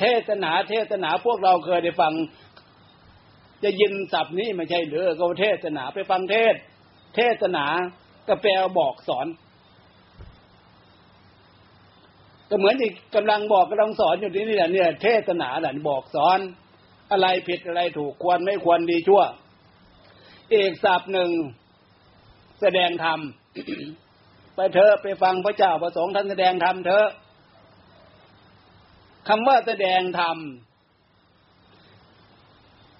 เทศนาเทศนาพวกเราเคยได้ฟัง จะยินศัพท์นี้ไม่ใช่หรือก็เทศนาไปฟังเทศ เทศนาก็แปลบอกสอน ก็เหมือนที่กำลังบอกกำลังสอนอยู่ที่นี่แหละเนี่ย เทศนาแหละบอกสอน อะไรผิดอะไรถูกควรไม่ควรดีชั่ว เอกศัพท์หนึ่งแสดงธรรมไปเถอะไปฟังพระเจ้าประสงค์ท่านแสดงธรรมเถอะ คำว่าแสดงธรรม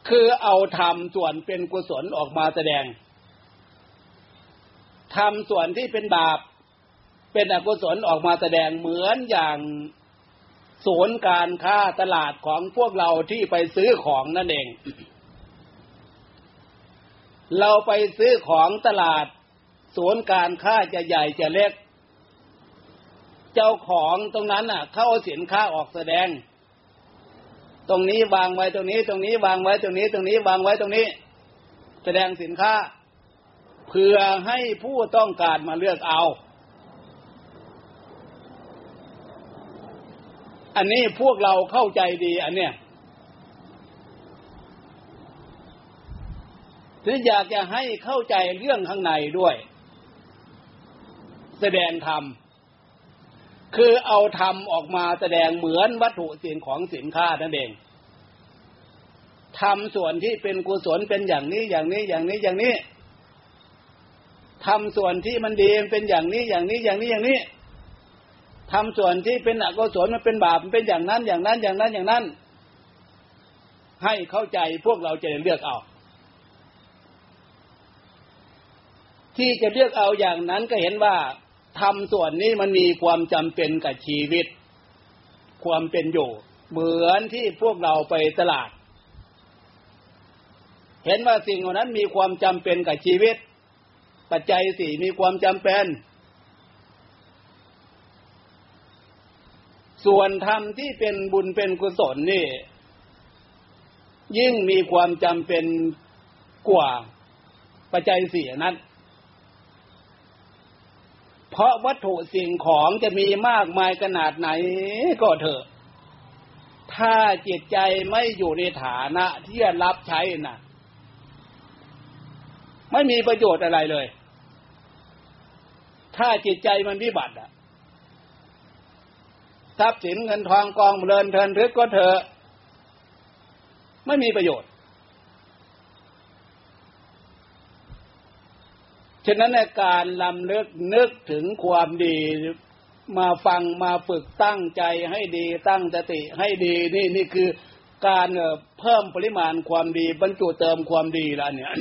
คือเอาธรรมส่วนเป็นกุศลออกมาแสดงธรรมส่วนที่เป็นบาป เป็นอกุศลออกมาแสดงเหมือนอย่างศูนย์การค้าตลาดของพวกเราที่ไปซื้อของนั่นเอง เราไปซื้อของตลาด ศูนย์การค้าจะใหญ่จะเล็ก เจ้าของตรงนั้นน่ะเขาเอาสินค้าออกแสดง ตรงนี้วางไว้ตรงนี้ ตรงนี้วางไว้ตรงนี้ ตรงนี้วางไว้ตรงนี้ แสดงสินค้าเพื่อให้ผู้ต้องการมาเลือกเอา อันนี้พวกเราเข้าใจดีอันเนี้ยถึงอยากจะให้เข้าใจเรื่องข้างในด้วย แสดงธรรม คือเอาธรรมออกมาแสดงเหมือนวัตถุสิ่งของสินค้านั่นเองทำส่วนที่เป็นกุศลเป็นอย่างนี้อย่างนี้อย่างนี้อย่างนี้ทำส่วนที่มันดีเป็นอย่างนี้อย่างนี้อย่างนี้อย่างนี้ทำส่วนที่เป็นอกุศลมันเป็นบาปมันเป็นอย่างนั้นอย่างนั้นอย่างนั้นอย่างนั้น ให้เข้าใจพวกเราจะเลือกเอา ที่จะเลือกเอาอย่างนั้นก็เห็นว่า ทำส่วนนี้มันมีความจำเป็นกับชีวิต ความเป็นอยู่เหมือนที่พวกเราไปตลาด เห็นว่าสิ่งเหล่านั้นมีความจำเป็นกับชีวิต ปัจจัยสี่มีความจำเป็น ส่วนธรรมที่เป็นบุญเป็นกุศลนี่ ยิ่งมีความจำเป็นกว่าปัจจัยสี่นั้น เพราะวัตถุสิ่งของจะมีมากมายขนาดไหนก็เถอะ ถ้าจิตใจไม่อยู่ในฐานะที่จะรับใช้นะ่ะ ไม่มีประโยชน์อะไรเลย ถ้าจิตใจมันวิบัติอะทรัพย์สินเงินทองกองเรินเทินทึกก็เถอะ ไม่มีประโยชน์ ฉะนั้นในการลำเลิกนึกถึงความดี มาฟังมาฝึกตั้งใจให้ดีตั้งสติให้ดีนี่นี่คือการเพิ่มปริมาณความดี บรรจุเติมความดีแล้วเนี่ย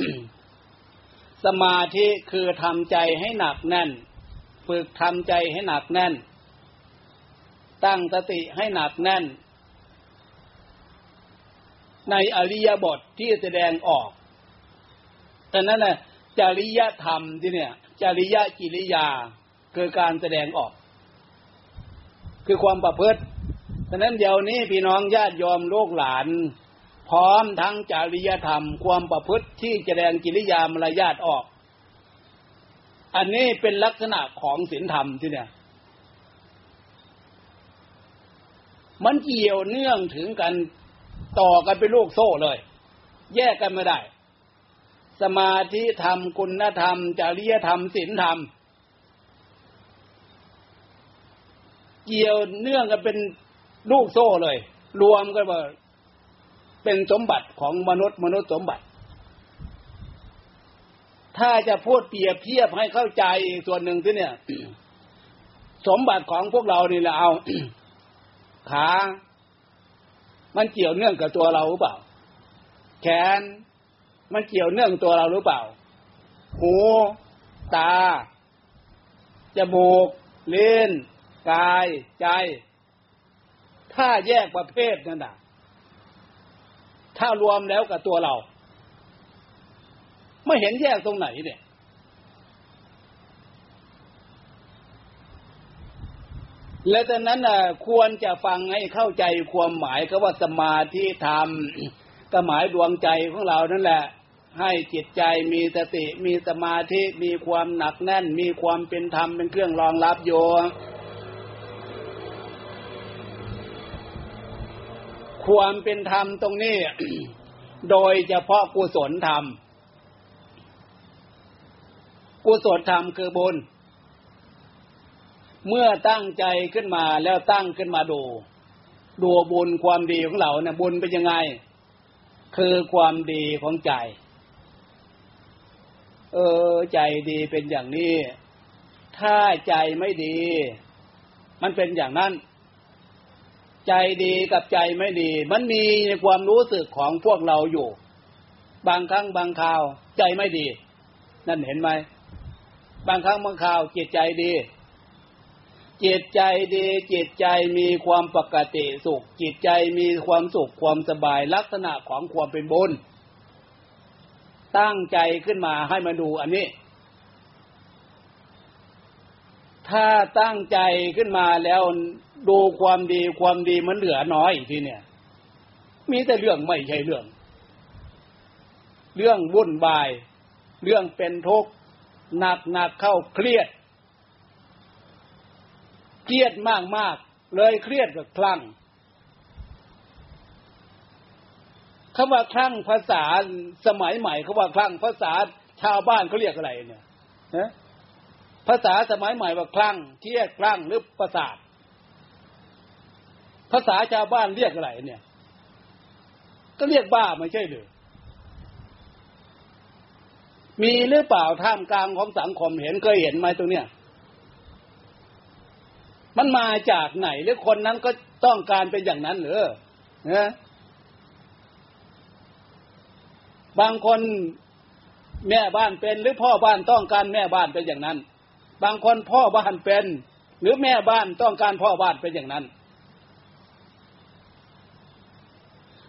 สมาธิคือทำใจให้หนักแน่น ฝึกทำใจให้หนักแน่น ตั้งสติให้หนักแน่น ในอริยบทที่แสดงออกแต่นั้นน่ะ จริยธรรมที่เนี่ย จริยกิริยาคือการแสดงออก คือความประพฤติฉะนั้นเดี๋ยวนี้พี่น้องญาติยอมโลกหลาน พร้อมทั้งจริยธรรม ความประพฤติที่แสดงกิริยามารยาทออก อันนี้เป็นลักษณะของศีลธรรมที่เนี่ย มันเกี่ยวเนื่องถึงกันต่อกันเป็นลูกโซ่เลย แยกกันไม่ได้ สมาธิธรรมคุณธรรม จริยธรรมศีลธรรม เกี่ยวเนื่องกันเป็นลูกโซ่เลย รวมกันว่าเป็นสมบัติของมนุษย์มนุษย์สมบัติ ถ้าจะพูดเปรียบเทียบให้เข้าใจส่วนหนึ่งที่เนี่ย สมบัติของพวกเรานี่แหละเอาขา มันเกี่ยวเนื่องกับตัวเราหรือเปล่า แขน มันเกี่ยวเนื่องตัวเราหรือเปล่า หู ตา จมูกลิ้นกาย ใจ ถ้าแยกประเภทนั่นน่ะถ้ารวมแล้วกับตัวเรา ไม่เห็นแยกตรงไหนเนี่ยและจากนั้นน่ะควรจะฟังให้เข้าใจความหมายก็ว่าสมาธิธรรมก็หมายดวงใจของเรานั่นแหละ ให้จิตใจมีสติมีสมาธิมีความหนักแน่น มีความเป็นธรรมเป็นเครื่องรองรับโยความเป็นธรรมตรงนี้ โดยเฉพาะกุศลธรรม กุศลธรรมคือบุญ เมื่อตั้งใจขึ้นมาแล้วตั้งขึ้นมาดู ดูบุญความดีของเราเนี่ยบุญเป็นยังไง คือความดีของใจ เออ ใจดีเป็นอย่างนี้ ถ้าใจไม่ดี มันเป็นอย่างนั้น ใจดีกับใจไม่ดี มันมีในความรู้สึกของพวกเราอยู่ บางครั้งบางคราว ใจไม่ดี นั่นเห็นไหม บางครั้งบางคราวจิตใจดีจิตใจดีจิตใจมีความปกติสุข จิตใจมีความสุขความสบายลักษณะของความเป็นบุญ ตั้งใจขึ้นมาให้มาดูอันนี้ ถ้าตั้งใจขึ้นมาแล้วดูความดีความดีมันเหลือน้อยทีเนี่ย มีแต่เรื่องไม่ใช่เรื่อง เรื่องวุ่นวาย เรื่องเป็นทุกข์หนักหนักเข้าเครียด เครียดมากมากเลยเครียดกับคลั่ง คำว่าคลั่งภาษาสมัยใหม่เขาว่าคลั่งภาษาชาวบ้านเขาเรียกอะไรเนี่ยนะภาษาสมัยใหม่ว่าคลั่งเครียดคลั่งหรือประสาทภาษาชาวบ้านเรียกอะไรเนี่ย ก็เรียกบ้าไม่ใช่หรือมีหรือเปล่าท่ามกลางของสังคมเห็นเคยเห็นไหมตรงเนี้ยมันมาจากไหนหรือคนนั้นก็ต้องการเป็นอย่างนั้นหรือนะ บางคนแม่บ้านเป็น หรือพ่อบ้านต้องการแม่บ้านเป็นอย่างนั้น บางคนพ่อบ้านเป็น หรือแม่บ้านต้องการพ่อบ้านเป็นอย่างนั้น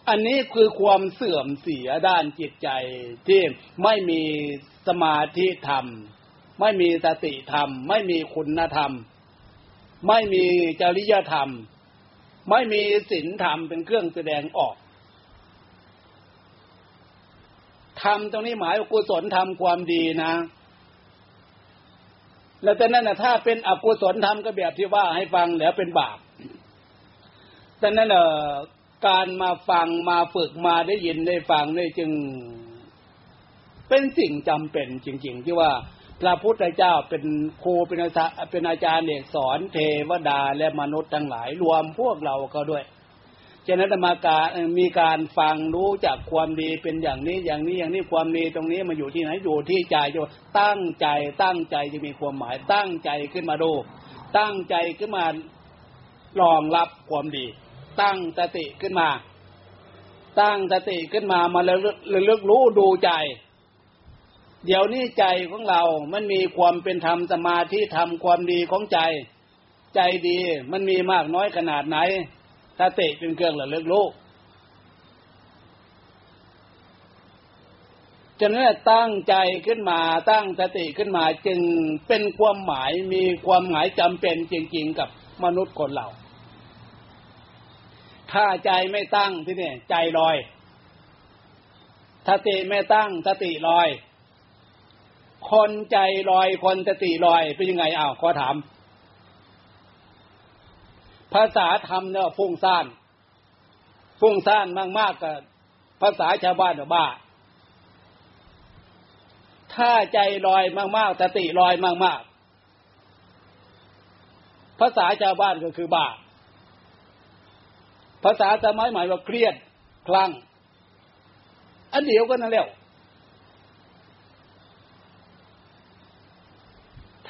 อันนี้คือความเสื่อมเสียด้านจิตใจที่ไม่มีสมาธิธรรม ไม่มีสติธรรม ไม่มีคุณธรรม ไม่มีจริยธรรม ไม่มีศีลธรรมเป็นเครื่องแสดงออก ธรรมตรงนี้หมายว่ากุศลธรรมความดีนะ แล้วแต่นั้นนะถ้าเป็นอกุศลธรรมก็แบบที่ว่าให้ฟังแล้วเป็นบาปแต่นั้นเออการมาฟังมาฝึกมาได้ยินได้ฟังได้จึง เป็นสิ่งจำเป็นจริง ๆ ที่ว่าพระพุทธเจ้าเป็นครูเป็นอาจารย์เป็นอาจารย์เอกสอนเทวดาและมนุษย์ทั้งหลายรวมพวกเราก็ด้วย ฉะนั้นมาการมีการฟังรู้จากความดีเป็นอย่างนี้อย่างนี้อย่างนี้ความดีตรงนี้มาอยู่ที่ไหนอยู่ที่ใจจะตั้งใจตั้งใจจะมีความหมาย ตั้งใจขึ้นมาดู ตั้งใจขึ้นมารองรับความดี ตั้งสติขึ้นมา ตั้งสติขึ้นมามาเลึกรู้ดูใจ เดี๋ยวนี้ใจของเรา มันมีความเป็นธรรมสมาธิธรรมความดีของใจ ใจดีมันมีมากน้อยขนาดไหน สติเป็นเครื่องระลึกรู้ฉะนั้นตั้งใจขึ้นมาตั้งสติขึ้นมาจึงเป็นความหมายมีความหมายจำเป็นจริง ๆ กับมนุษย์คนเรา ถ้าใจไม่ตั้งที่นี่ใจลอยสติไม่ตั้งสติลอย คนใจลอยคนสติลอยเป็นยังไงอ้าวขอถาม ภาษาธรรมเนี่ยฟุ้งซ่านฟุ้งซ่านมากๆกกับภาษาชาวบ้านบ้า ถ้าใจลอยมากๆสติลอยมากๆภาษาชาวบ้านก็คือบ้า ภาษาสมัยใหม่ว่าเครียดคลั่งอันเดียวกันนั่นแหละ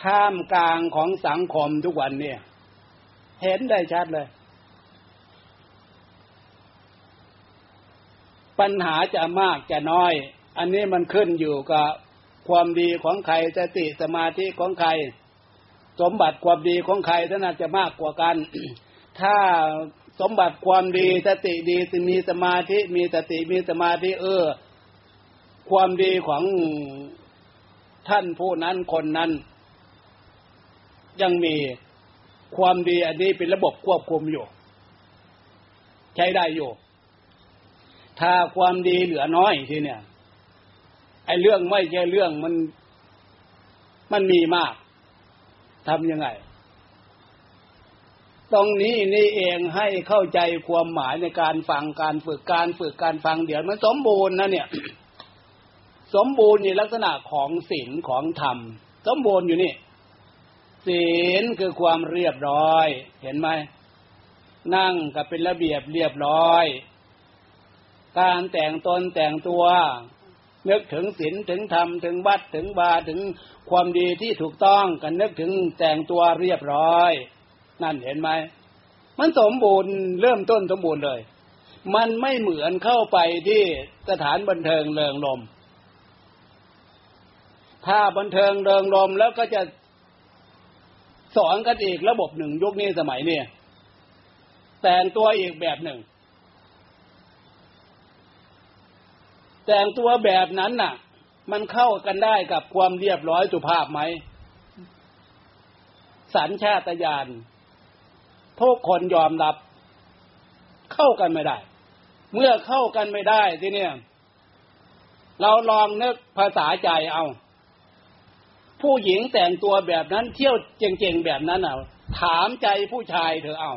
ท่ามกลางของสังคมทุกวันเนี่ย เห็นได้ชัดเลย ปัญหาจะมากจะน้อย อันนี้มันขึ้นอยู่กับความดีของใครสติสมาธิของใคร สมบัติความดีของใครท่าน่าจะมากกว่ากัน ถ้าสมบัติความดีสติดีมีสมาธิมีสติมีสมาธิเออ ความดีของท่านผู้นั้นคนนั้น ยังมี ความดีอันนี้เป็นระบบควบคุมอยู่ ใช้ได้อยู่ ถ้าความดีเหลือน้อยทีเนี่ยไอ้เรื่องไม่ใช่เรื่องมัน มันมีมากทำยังไง ตรงนี้นี่เองให้เข้าใจความหมายในการฟังการฝึกการฝึกการฟังเดี๋ยวมันสมบูรณ์นะเนี่ย สมบูรณ์ในลักษณะของศีลของธรรม สมบูรณ์อยู่นี่ ศีลคือความเรียบร้อย เห็นไหมนั่งก็เป็นระเบียบเรียบร้อย การแต่งตนแต่งตัว นึกถึงศีลถึงธรรมถึงวัดถึงบาถึงความดีที่ถูกต้องกันนึกถึงแต่งตัวเรียบร้อย นั่นเห็นไหมมันสมบูรณ์เริ่มต้นสมบูรณ์เลย มันไม่เหมือนเข้าไปที่สถานบันเทิงเริงลม ถ้าบันเทิงเริงลมแล้วก็จะ สอนกันอีกระบบหนึ่งยุคนี้สมัยนี้แต่งตัวอีกแบบหนึ่ง แต่งตัวแบบนั้นน่ะ มันเข้ากันได้กับความเรียบร้อยสุภาพไหมสัญชาตญาณทุกคนยอมรับ เข้ากันไม่ได้ เมื่อเข้ากันไม่ได้ทีเนี่ย เราลองนึกภาษาใจเอา ผู้หญิงแต่งตัวแบบนั้นเที่ยวเจ๋งๆแบบนั้นเอาถามใจผู้ชายเธอเอา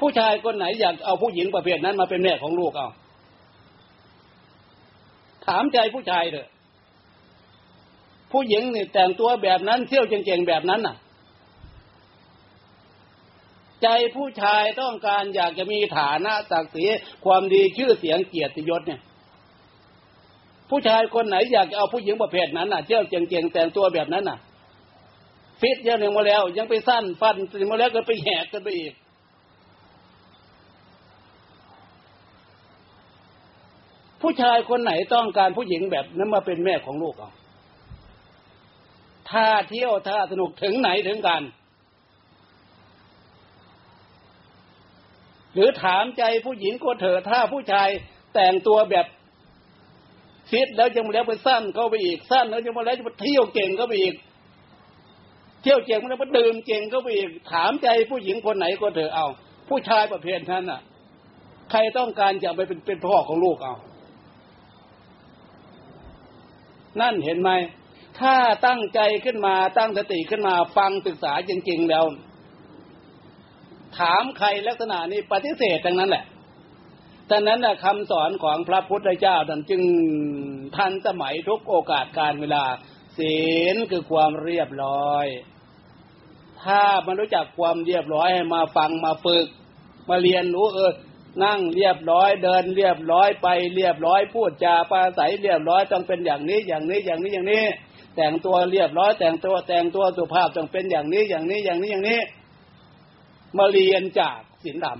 ผู้ชายคนไหนอยากเอาผู้หญิงประเภทนั้นมาเป็นแม่ของลูกเอาถามใจผู้ชายเถอะ ผู้หญิงนี่แต่งตัวแบบนั้นเที่ยวเจ๋งๆแบบนั้นน่ะ ใจผู้ชายต้องการอยากจะมีฐานะศักดิ์ศรีความดีชื่อเสียงเกียรติยศเนี่ย ผู้ชายคนไหนอยากจะเอาผู้หญิงประเภทนั้นน่ะเที่ยวเจ๋งๆแต่งตัวแบบนั้นน่ะ ฟิตยังหนึ่งมาแล้ว ยังไปสั้นฟันมาแล้วก็ไปแหกกันไปอีกผู้ชายคนไหนต้องการผู้หญิงแบบนั้นมาเป็นแม่ของลูกอะถ้าเที่ยวถ้าสนุกถึงไหนถึงกัน หรือถามใจผู้หญิงก็เถอะถ้าผู้ชายแต่งตัวแบบ ฟิตแล้วยังมาแล้วไปสั้นเข้าไปอีกสั้นแล้วยังมาแล้วจะมาเที่ยวเก่งเข้าไปอีก เที่ยวเก่งมันแล้วมาดื่มเก่งเข้าไปอีกถามใจผู้หญิงคนไหนก็เถอะเอา ผู้ชายประเภทนั้นอะ ใครต้องการจะไปเป็นเป็นพ่อของลูกเอา นั่นเห็นไหมถ้าตั้งใจขึ้นมาตั้งสติขึ้นมาฟังศึกษาจริง ๆ แล้ว ถามใครลักษณะนี้ปฏิเสธดังนั้นแหละ ดังนั้นนะคำสอนของพระพุทธเจ้าดันจึงทันสมัยทุกโอกาสการเวลา ศีลคือความเรียบร้อย ถ้ามันรู้จักความเรียบร้อยให้มาฟังมาฝึก มาเรียนรู้เออ นั่งเรียบร้อยเดินเรียบร้อยไปเรียบร้อยพูดจาปราศัยเรียบร้อยต้องเป็นอย่างนี้อย่างนี้อย่างนี้อย่างนี้ แต่งตัวเรียบร้อย แต่งตัวแต่งตัวสุภาพต้องเป็นอย่างนี้อย่างนี้อย่างนี้อย่างนี้ มาเรียนจากศีลธรรม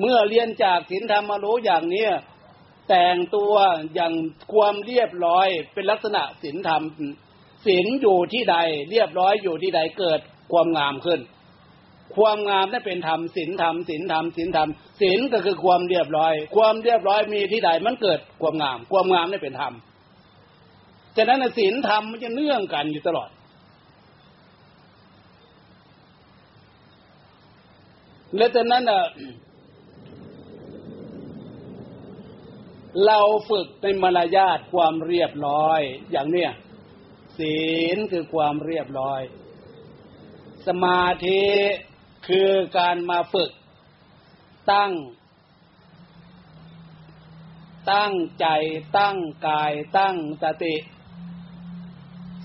เมื่อเรียนจากศีลธรรมมารู้อย่างนี้แต่งตัวอย่างความเรียบร้อยเป็นลักษณะศีลธรรมศีลอยู่ที่ใด เรียบร้อยอยู่ที่ใดเกิดความงามขึ้น ความงามนั่นเป็นธรรมศีลธรรมศีลธรรมศีลธรรมศีลก็คือความเรียบร้อย ความเรียบร้อยมีที่ใดมันเกิดความงาม ความงามนั่นเป็นธรรมฉะนั้นศีลธรรมมันจะเนื่องกันอยู่ตลอด และฉะนั้นอะ เราฝึกในมารยาทความเรียบร้อย อย่างเนี้ยศีลคือความเรียบร้อย สมาธิคือการมาฝึก ตั้ง ตั้งใจตั้งกายตั้งสติ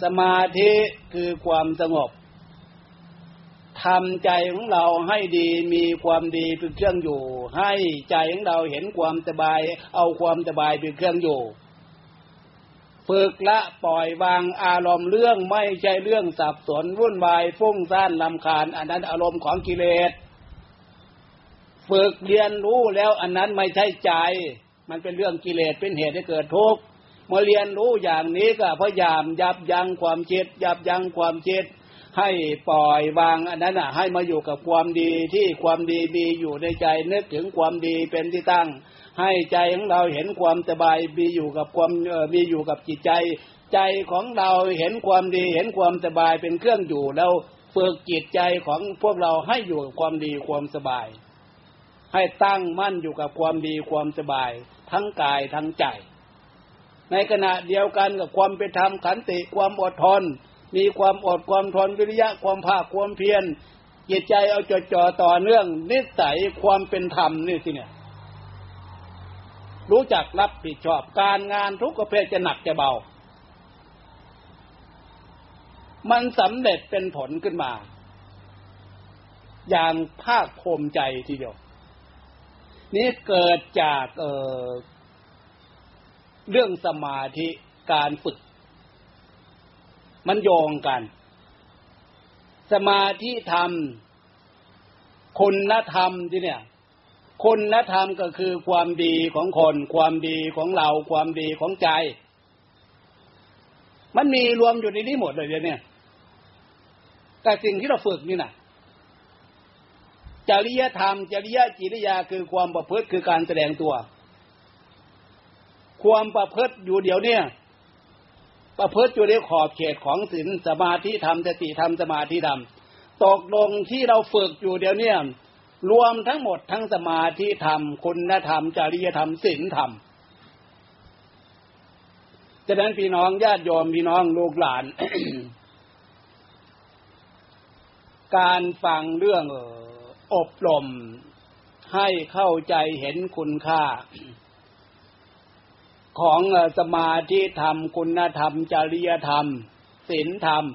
สมาธิคือความสงบ ทำใจของเราให้ดีมีความดีเป็นเครื่องอยู่ ให้ใจของเราเห็นความสบาย เอาความสบายเป็นเครื่องอยู่ฝึกละปล่อยวางอารมณ์เรื่องไม่ใช่เรื่องสับสนวุ่นวายฟุ้งซ่านลำคาญ อันนั้นอารมณ์ของกิเลสฝึกเรียนรู้แล้วอันนั้นไม่ใช่ใจ มันเป็นเรื่องกิเลสเป็นเหตุให้เกิดทุกข์เมื่อเรียนรู้อย่างนี้ก็พยายามยับยั้งความคิดยับยั้งความคิด ให้ปล่อยวางอันนั้นอะ ให้มาอยู่กับความดีที่ความดีมีอยู่ในใจนึกถึงความดีเป็นที่ตั้ง ให้ใจของเราเห็นความสบายมีอยู่กับความมีอยู่กับจิตใจ ใจของเราเห็นความดีเห็นความสบายเป็นเครื่องอยู่แล้วฝึกจิตใจของพวกเราให้อยู่กับความดีความสบาย ให้ตั้งมั่นอยู่กับความดีความสบาย ทั้งกายทั้งใจ ในขณะเดียวกันกับความเป็นธรรมขันติความอดทน มีความอดความทนวิริยะความภาคความเพียรจิตใจเอาจดจ่อต่อเนื่อง นิสัยความเป็นธรรมนี่สิเนี่ย รู้จักรับผิดชอบการงานทุกประเภทจะหนักจะเบา มันสำเร็จเป็นผลขึ้นมา อย่างภาคภูมิใจทีเดียว นี่เกิดจากเเรื่องสมาธิการฝึก มันโยงกัน สมาธิธรรม คุณธรรมที่เนี่ย คุณธรรมก็คือความดีของคน ความดีของเรา ความดีของใจ มันมีรวมอยู่ในนี้หมดเลยเนี่ย แต่สิ่งที่เราฝึกนี่นะจริยธรรม จริยจิริยาคือความประพฤติคือการแสดงตัว ความประพฤติอยู่เดี๋ยวเนี่ย ประพฤติอยู่ในขอบเขตของศีลสมาธิธรรมสติธรรมสมาธิธรรมตกลงที่เราฝึกอยู่เดี๋ยวเนี่ยรวมทั้งหมดทั้งสมาธิธรรม คุณธรรม จริยธรรมศีลธรรมฉะนั้นพี่น้องญาติโยมพี่น้องลูกหลาน การฟังเรื่องอบรมให้เข้าใจเห็นคุณค่า ของสมาธิธรรม คุณธรรม จริยธรรมศีลธรรม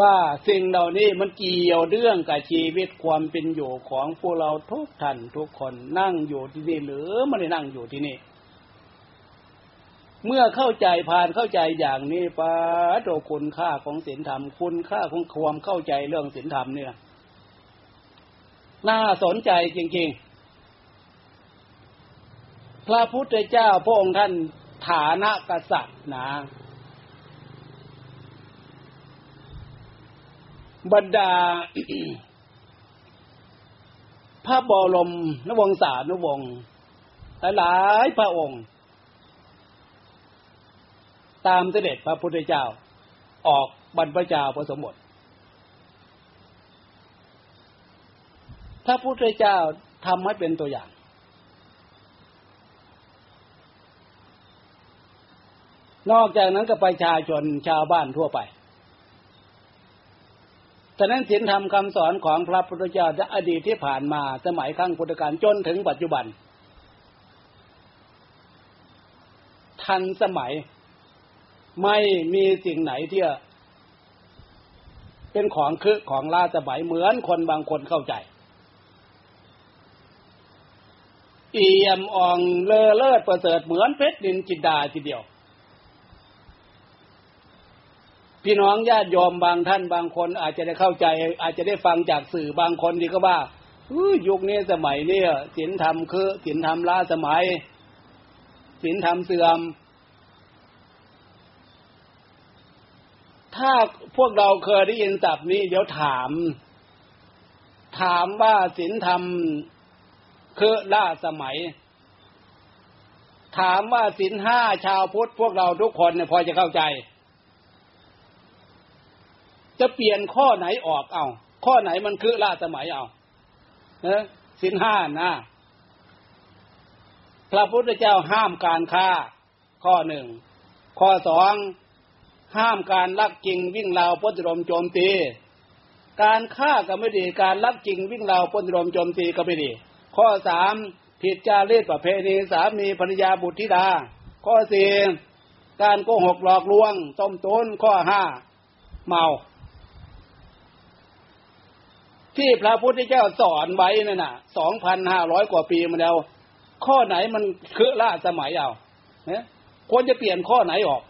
ว่าสิ่งเหล่านี้มันเกี่ยวเรื่องกับชีวิตความเป็นอยู่ของพวกเราทุกท่านทุกคนนั่งอยู่ที่นี่หรือไม่ได้นั่งอยู่ที่นี่ เมื่อเข้าใจผ่านเข้าใจอย่างนี้ปะโตคุณค่าของศีลธรรม คุณค่าของความเข้าใจเรื่องศีลธรรมเนี่ย น่าสนใจจริง ๆ พระพุทธเจ้าพระองค์ท่านฐานะกษัตริย์นะ บรรดา พระบรมนวงศานุวงศ์หลายพระองค์ ตามเสด็จพระพุทธเจ้า ออกบรรพชาพระสมบทพระพุทธเจ้าทำให้เป็นตัวอย่าง นอกจากนั้นก็ประชาชนชาวบ้านทั่วไปฉะนั้นศีลธรรมคำสอนของพระพุทธเจ้าจะอดีตที่ผ่านมาสมัยครั้งพุทธกาลจนถึงปัจจุบัน ทันสมัยไม่มีสิ่งไหนที่เป็นของคือของลาสมัยเหมือนคนบางคนเข้าใจ เอี่ยมอ่องเลอเลิศประเสริฐเหมือนเพชรดินจินดาทีเดียว พี่น้องญาติโยมบางท่านบางคนอาจจะได้เข้าใจ อาจจะได้ฟังจากสื่อบางคนที่ก็ว่ายุคนี้สมัยนี้ศีลธรรมคือศีลธรรมล้าสมัยศีลธรรมเสื่อม ถ้าพวกเราเคยได้ยินศัพท์นี้เดี๋ยวถาม ถามว่าศีลธรรมคือล่าสมัย ถามว่าศีลห้าชาวพุทธพวกเราทุกคนเนี่ยพอจะเข้าใจ จะเปลี่ยนข้อไหนออกเอา ข้อไหนมันคือล่าสมัยเอาเนะศีลห้านะพระพุทธเจ้าห้ามการฆ่า ข้อหนึ่ง ข้อสองห้ามการลักจริงวิ่งราวพ้นรมโจมตี การฆ่าก็ไม่ดี การลักจริงวิ่งราวพ้นรมโจมตีก็ไม่ดี ข้อสามผิดจารีตประเพณีสามีภรรยาบุตรธิดา ข้อสี่การโกหกหลอกลวง ต้มต้นข้อห้าเมา ที่พระพุทธเจ้าสอนไว้นั่นน่ะสองพันห้าร้อยกว่าปีมาแล้ว ข้อไหนมันคือล่าสมัยเอาเนี่ยควรจะเปลี่ยนข้อไหนออก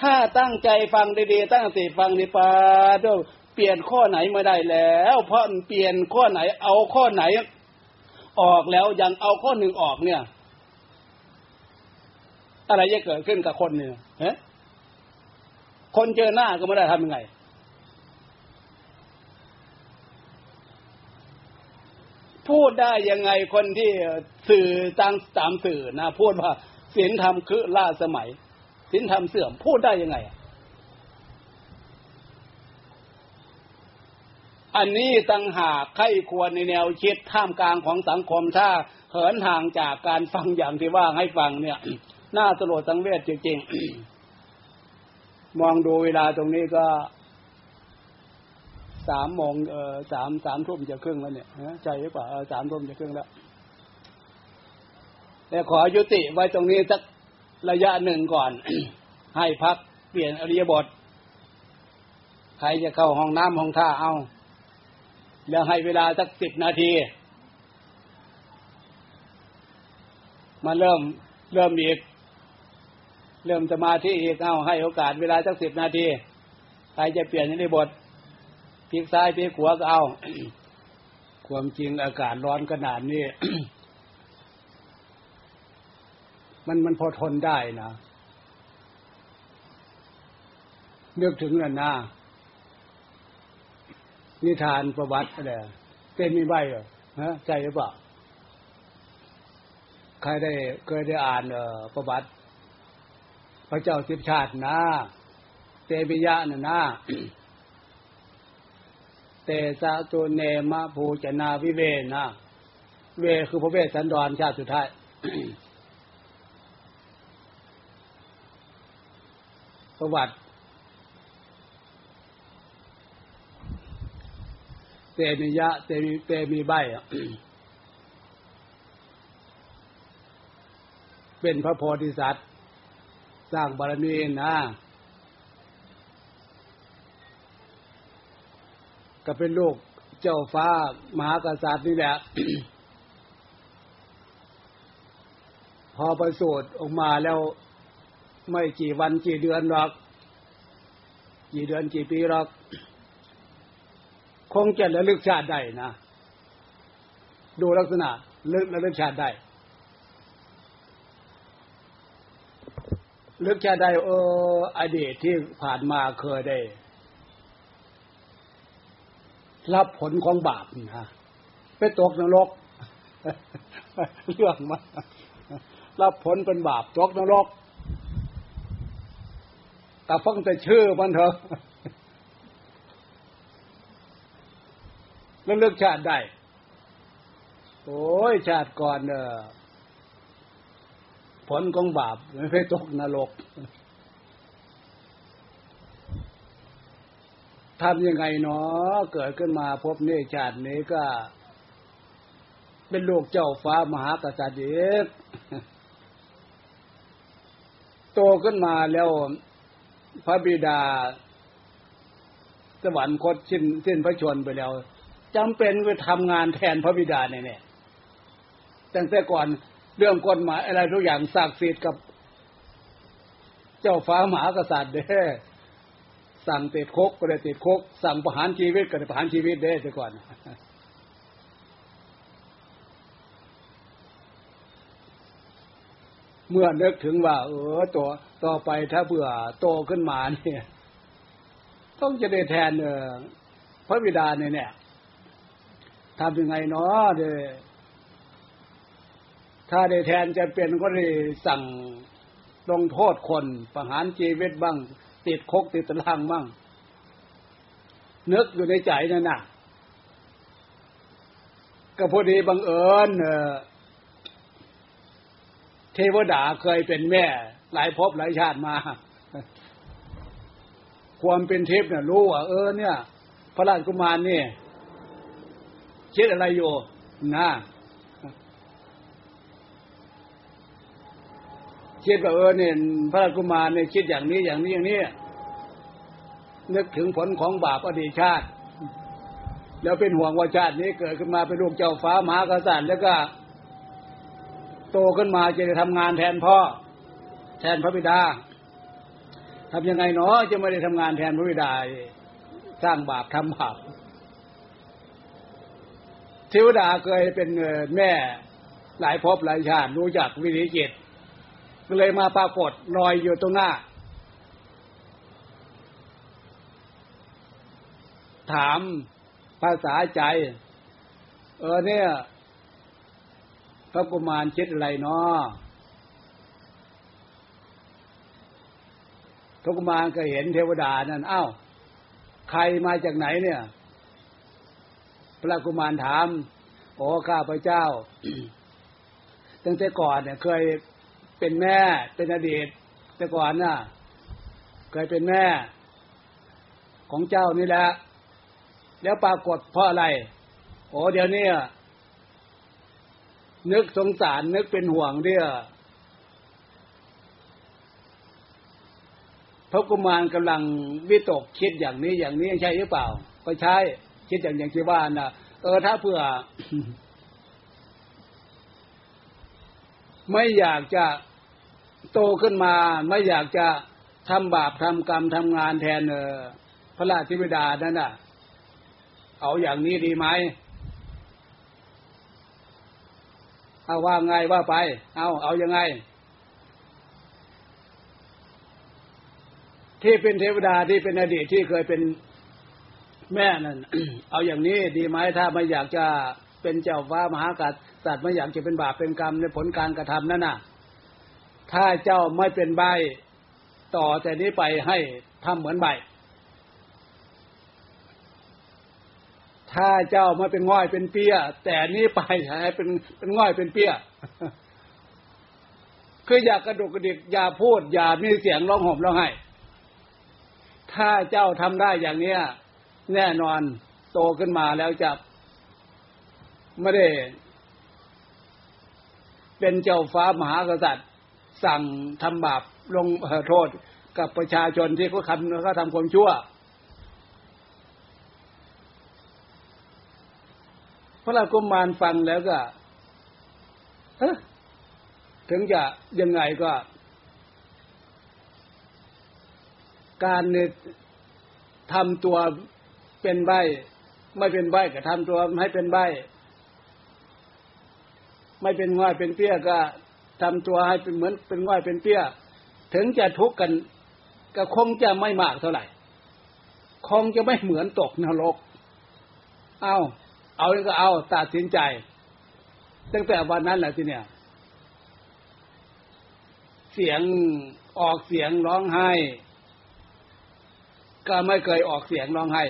ถ้าตั้งใจฟังดีๆ ตั้งสติฟังดีปาด้วยเปลี่ยนข้อไหนมาได้แล้ว เพราะเปลี่ยนข้อไหนเอาข้อไหน ออกแล้วยังเอาข้อหนึ่งออกเนี่ย อะไรจะเกิดขึ้นกับคนเนี่ยฮะคนเจอหน้าก็ไม่ได้ทำยังไง พูดได้ยังไงคนที่สื่อตามตามสื่อนะพูดว่าศีลธรรมคือล่าสมัยศีลธรรมเสื่อมพูดได้ยังไง อันนี้ตั้งหากใครควรในแนวคิดท่ามกลางของสังคมถ้าเหินห่างจากการฟังอย่างที่ว่าให้ฟังเนี่ย น่าสลดสังเวชจริงๆ มองดูเวลาตรงนี้ก็สามโมงเออสามสามทุ่มจะครึ่งแล้วเนี่ยใจหรือเปล่าสามทุ่มจะครึ่งแล้วแต่ขอยุติไว้ตรงนี้สักระยะหนึ่งก่อน ให้พักเปลี่ยนอริยบท ใครจะเข้าห้องน้ำห้องท่าเอา แล้วให้เวลาสักสิบนาที มาเริ่มเริ่มอีก เริ่มสมาธิอีกเอาให้โอกาสเวลาสักสิบนาทีใครจะเปลี่ยนอริยบทพลิกซ้ายพลิกขวาก็เอา ความจริงอากาศร้อนขนาดนี้มันมันพอทนได้นะนึกถึงนั่นนะนิทานประวัติอะไรเต้นมีใบเหรอฮะใจหรือเปล่าใครได้เคยได้อ่านประวัติ พระเจ้าสิบชาตินะเตปิยะน่ะนะเตสะตุเนมะภูจนาวิเวนะเวคือพระเวสสันดรชาติสุดท้ายประวัติเตมิยะเตมีเตมีใบอะเป็นพระโพธิสัตว์ สร้างบารมีนะ ก็เป็นลูกเจ้าฟ้ามหากษัตริย์นี่แหละ พอประสูติออกมาแล้วไม่กี่วันกี่เดือนหรอก กี่เดือนกี่ปีหรอก คงจะระลึกชาติได้นะ ดูลักษณะลึกระลึกชาติได้ ลึกชาติได้เอออดีตที่ผ่านมาเคยได้ รับผลของบาปนะไปตกนรกเรื่องมารับผลเป็นบาปตกนรกแต่ฟังแต่ชื่อมันเถอะแล้วเลือกชาติได้ โอ้ยชาติก่อนเนออ ผลของบาปไม่ไปตกนรกทำยังไงเนาะเกิดขึ้นมาพบเนชาตินี้ก็ เป็นลูกเจ้าฟ้ามหากษัตริย์เอกโตขึ้นมาแล้วพระบิดา สวรรคตสิ้นสิ้นพระชนไปแล้วจำเป็นไปทำงานแทนพระบิดาเนี่ยเนี่ยตั้งแต่ก่อน เรื่องกฎหมายอะไรทุกอย่างศักดิ์สิทธิ์กับ เจ้าฟ้าหมหากษัตริย์เด้สั่งติดคุกก็ได้ติดคุกสั่งประหารชีวิตก็ได้ประหารชีวิตเด้แต่ก่อนเมื่อนึกถึงว่า เออตัวต่อไปถ้าเผื่อโตขึ้นมาเนี่ย ต้องจะได้แทนเออพระบิดาเนี่ยเนี่ยทำยังไงเนาะเด้ ถ้าได้แทนจะเป็นก็เลยสั่งลงโทษคนประหารชีวิตบ้าง ติดคุกติดตารางบ้างนึกอยู่ในใจนั่นน่ะ ก็พอดีบังเอิญเทวดาเคยเป็นแม่ หลายภพหลายชาติมา ความเป็นเทพเนี่ยรู้ว่าเออเนี่ย พระราชกุมารนี่คิดอะไรอยู่นะ คิดว่าเออเนี่ยพระราชกุมารเนี่ยคิดอย่างนี้อย่างนี้อย่างนี้นึกถึงผลของบาปอดีตชาติ แล้วเป็นห่วงว่าชาตินี้เกิดขึ้นมาเป็นลูกเจ้าฟ้ามหากษัตริย์แล้วก็ โตขึ้นมาจะได้ทำงานแทนพ่อ แทนพระบิดาทำยังไงเนาะจะไม่ได้ทำงานแทนพระบิดาสร้างบาปทำบาปเทวดาเคยเป็นแม่หลายภพหลายชาติรู้จักวิธีจิตก็ เลยมาปรากฏลอยอยู่ตรงหน้า ถามภาษาใจ เออเนี่ยพระกุมารคิดอะไรเนาะพระกุมารก็เห็นเทวดานั่นอ้าวใครมาจากไหนเนี่ย พระกุมารถามโอ้ข้าพระเจ้า ตั้งแต่ก่อนเนี่ยเคย เป็นแม่ เป็นอดีต แต่ก่อนน่ะ เคยเป็นแม่ ของเจ้านี่แหละ แล้วปรากฏเพราะอะไร โอ้เดี๋ยวนี้นึกสงสารนึกเป็นห่วงเดียพระกุมารกำลังวิตกคิดอย่างนี้อย่างนี้ใช่หรือเปล่า ก็ใช่คิดอย่างอย่างที่ว่านะเออถ้าเพื่อ ไม่อยากจะ โตขึ้นมาไม่อยากจะทำบาปทำกรรมทำงานแทนเออพระราชบิดานั่นน่ะ เอาอย่างนี้ดีไหมเอาว่าไงว่าไป เอาเอายังไง ที่เป็นเทวดาที่เป็นอดีตที่เคยเป็นแม่นั่นเอาอย่างนี้ดีไหมถ้าไม่อยากจะเป็นเจ้าฟ้ามหากษัตริย์ไม่อยากจะเป็นบาปเป็นกรรมในผลการกระทำนั่นน่ะ ถ้าเจ้าไม่เป็นใบต่อแต่นี้ไปให้ทำเหมือนใบ ถ้าเจ้าไม่เป็นง่อยเป็นเปี้ย แต่นี้ไปให้เป็นเป็นง่อยเป็นเปี้ย คืออย่ากกระดุกกระดิกอย่าพูด อย่ามีเสียงร้องห่มร้องไห้ ถ้าเจ้าทำได้อย่างเนี้ย แน่นอนโตขึ้นมาแล้วจะไม่ได้เป็นเจ้าฟ้ามหากษัตริย์ สั่งทำบาปลงโทษกับประชาชนที่เขาทำเขาทำความชั่ว พระรากุมารฟังแล้วก็เออถึงจะยังไงก็ การเนี่ยทำตัวเป็นใบไม่เป็นใบก็ทำตัวให้เป็นใบไม่เป็นง่อยเป็นเปี้ยก็ ทำตัวให้เป็นเหมือนเป็นง่อยเป็นเปี้ย ถึงจะทุกข์กัน ก็คงจะไม่มากเท่าไหร่ คงจะไม่เหมือนตกนรก เอาเอาก็เอาตัดสินใจ ตั้งแต่วันนั้นแหละทีเนี่ย เสียงออกเสียงร้องไห้ ก็ไม่เคยออกเสียงร้องไห้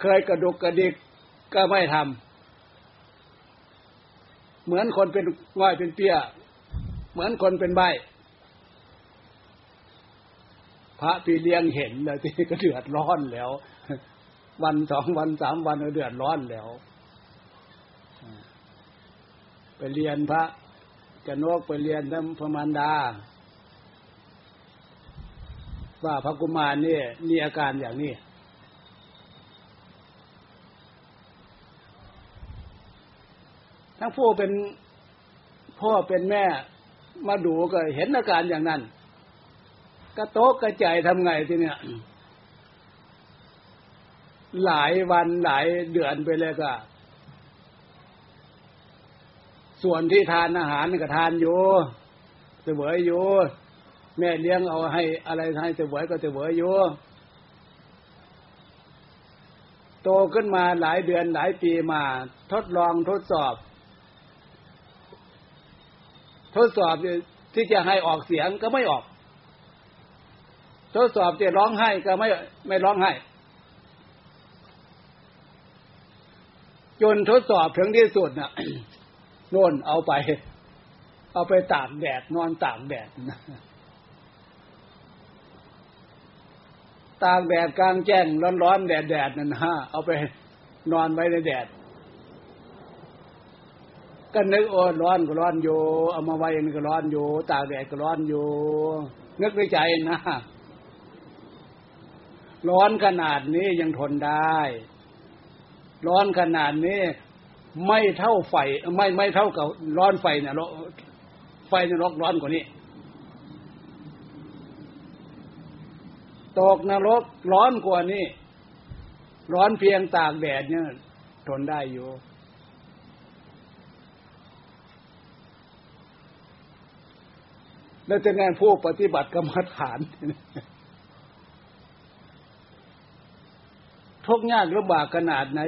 เคยกระดุกกระดิกก็ไม่ทำ เหมือนคนเป็นง่อยเป็นเปี้ย เหมือนคนเป็นใบ พระพี่เลี้ยงเห็นแล้วที่ก็เดือดร้อนแล้ว วันสองวันสามวันก็เดือดร้อนแล้วไปเรียนพระกนกไปเรียนท่านพมารดา ว่าพระกุมารนี่มีอาการอย่างนี้ ทั้งผู้เป็นพ่อเป็นแม่มาดูก็เห็นอาการอย่างนั้นกระโตกกระใจทำไงทีเนี้ยหลายวันหลายเดือนไปเลยก็ ส่วนที่ทานอาหารก็ทานอยู่เสวยอยู่แม่เลี้ยงเอาให้อะไรให้เสวยก็เสวยอยู่โตขึ้นมาหลายเดือนหลายปีมา ทดลองทดสอบ ทดสอบที่จะให้ออกเสียงก็ไม่ออก ทดสอบจะร้องไห้ก็ไม่ไม่ร้องไห้ จนทดสอบถึงที่สุดน่ะโน่นเอาไป เอาไปตากแดดนอนตากแดดตากแดดกลางแจ้งร้อนๆแดดแดดนั่นฮะเอาไปนอนไว้ในแดด ก็นึกโอ้ร้อนก็ร้อนอยู่เอามาไว้นี่ก็ร้อนอยู่ตากแดดก็ร้อนอยู่นึกในใจนะร้อนขนาดนี้ยังทนได้ ร้อนขนาดนี้ ไม่เท่าไฟ ไม่ไม่เท่ากับร้อนไฟเนี่ยไฟในรกร้อนกว่านี้ตกนรกร้อนกว่านี้ ร้อนเพียงตากแดดเนี่ยทนได้อยู่ แล้วจะงานผู้ปฏิบัติกรรมฐานทุกยากลำบากขนาดไหน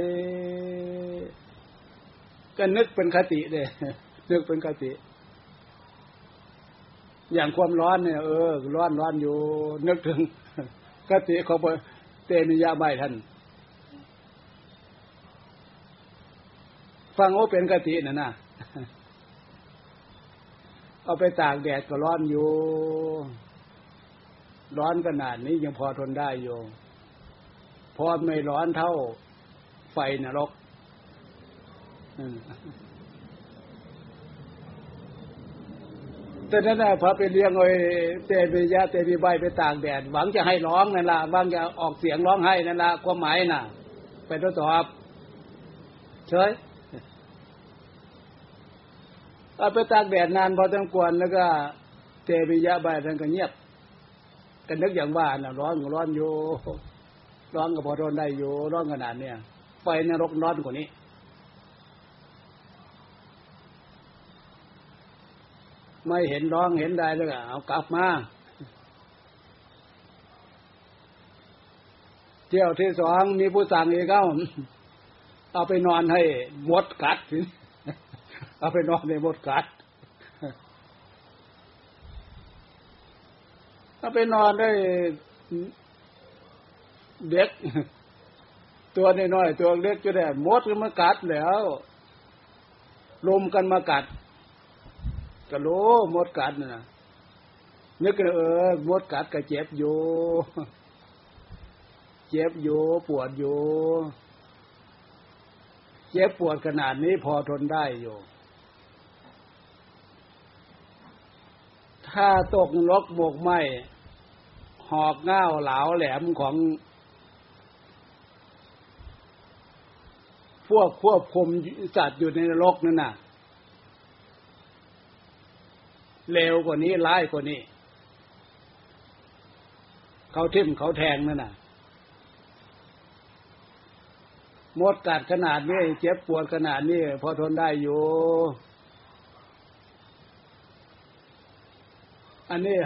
ก็นึกเป็นคติเลยนึกเป็นคติ อย่างความร้อนเนี่ยเออ ร้อนร้อนอยู่ นึกถึงคติของเตมิยาใบท่านฟังว่าเป็นกติน่ะนะ เอาไปตากแดดก็ร้อนอยู่ ร้อนขนาดนี้ยังพอทนได้อยู่พอไม่ร้อนเท่าไฟนรกแต่นั่นแหละพอไปเลี้ยงไอ้เตปิยะเตปิใบไปตากแดด หวังจะให้ร้องนั่นละบางจะออกเสียงร้องให้นั่นละความหมายน่ะ ไปทดสอบเฉย เอาไปตากแดดนานพอสมควรแล้วก็เตปิยะใบท่านก็เงียบกันนึกอย่างว่าน่ะร้อนก็ร้อนอยู่ร้อนก็พอทนได้อยู่ร้อนขนาดเนี้ยไฟนรกร้อนกว่านี้ ไม่เห็นร้องเห็นได้แล้วก็เอากลับมาเที่ยวที่สองมีผู้สั่งอีกเอ้าเอาไปนอนให้มดกัดสิ เอาไปนอนในมดกัดเอาไปนอนได้เด็ก ตัวน้อยๆตัวเล็กจะได้มดก็มากัดแล้วลมกันมากัดกะโลมดกัดนะนึกกันเออมดกัดก็เจ็บอยู่เจ็บอยู่ปวดอยู่เจ็บปวดขนาดนี้พอทนได้อยู่ ถ้าตกลกโบกไหมหอกง่าเหลาแหลมของ พวกควบคุมสัตว์อยู่ในนรกนั่นน่ะเร็วกว่านี้ร้ายกว่านี้ เขาทิ่มเขาแทงนั่นน่ะมดกัดขนาดนี้เจ็บปวดขนาดนี้พอทนได้อยู่ อันนี้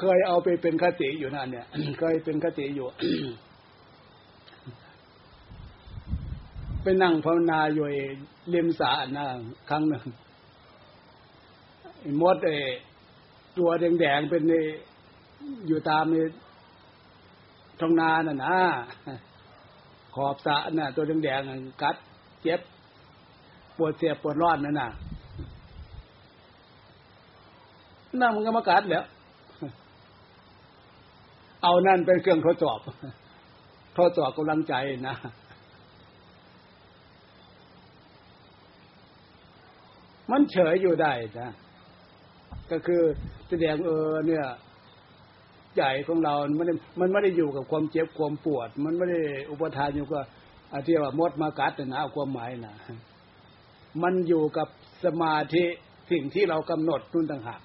เคยเอาไปเป็นคติอยู่นั่นเนี่ยเคยเป็นคติอยู่ ไปนั่งภาวนาอยู่ริมสานะครั้งหนึ่งมดเอตัวแดงๆเป็นอยู่ตามในท้องนาน่ะนะขอบสะน่ะ ตัวแดงๆกัด เจ็บ ปวดเสียบปวดร้อนนั่นน่ะ นั่นมันก็มากัดแล้ว เอานั่นเป็นเครื่องทดสอบทดสอบกำลังใจนะมันเฉยอยู่ได้นะก็คือแสดงเออเนี่ยใจของเรา มันมันไม่ได้อยู่กับความเจ็บความปวด มันไม่ได้อุปทานอยู่กับที่ว่ามดมากัดนะความหมายนะมันอยู่กับสมาธิสิ่งที่เรากำหนดนู่นต่างหาก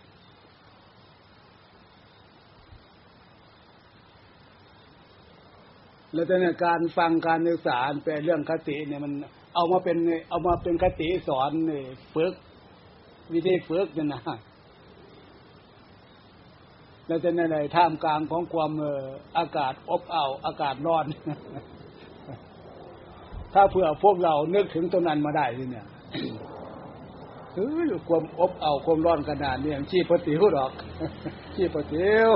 แล้วแต่เนี่ยการฟังการศึกษาเป็นเรื่องคติเนี่ยมันเอามาเป็นเอามาเป็นคติสอนเนี่ยฝึกวิธีฝึกเนี่ยนะแล้วจะในในท่ามกลางของความอากาศอบอ้าวอากาศร้อน ถ้าเผื่อพวกเรานึกถึงตรงนั้นมาได้ทีเนี่ยเฮ้ยความอบอ้าวความร้อนขนาดนี้ชีพติวหรอกชีพติว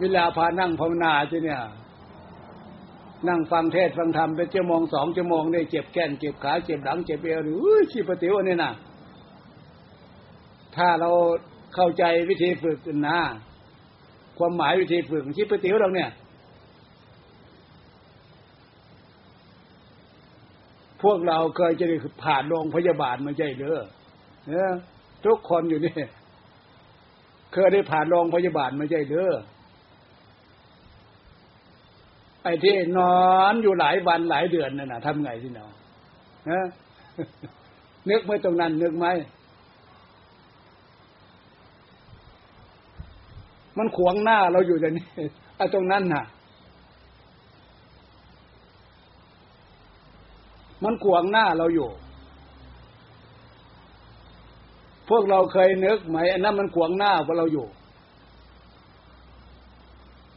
เวลาพานั่งภาวนาจีเนี่ย นั่งฟังเทศฟังธรรมเป็นชั่วโมงสองชั่วโมงได้เจ็บแก้นเจ็บขาเจ็บหลังเจ็บเอวหรือชีพติวนี่นะถ้าเราเข้าใจวิธีฝึกนะความหมายวิธีฝึกชีพติวเราเนี่ย พวกเราเคยจะได้ผ่านโรงพยาบาลมาใช่หรือเนี่ยทุกคนอยู่นี่เคยได้ผ่านโรงพยาบาลมาใช่หรือ ไอ้ที่นอนอยู่หลายวันหลายเดือนนั่นนะทำไงที่นอนนะนึกไม่ตรงนั้นนึกไหมมันขวางหน้าเราอยู่แต่นี่ไอ้ตรงนั้นน่ะ มันขวางหน้าเราอยู่ พวกเราเคยนึกไหมอันนั้นมันขวางหน้าพวกเราอยู่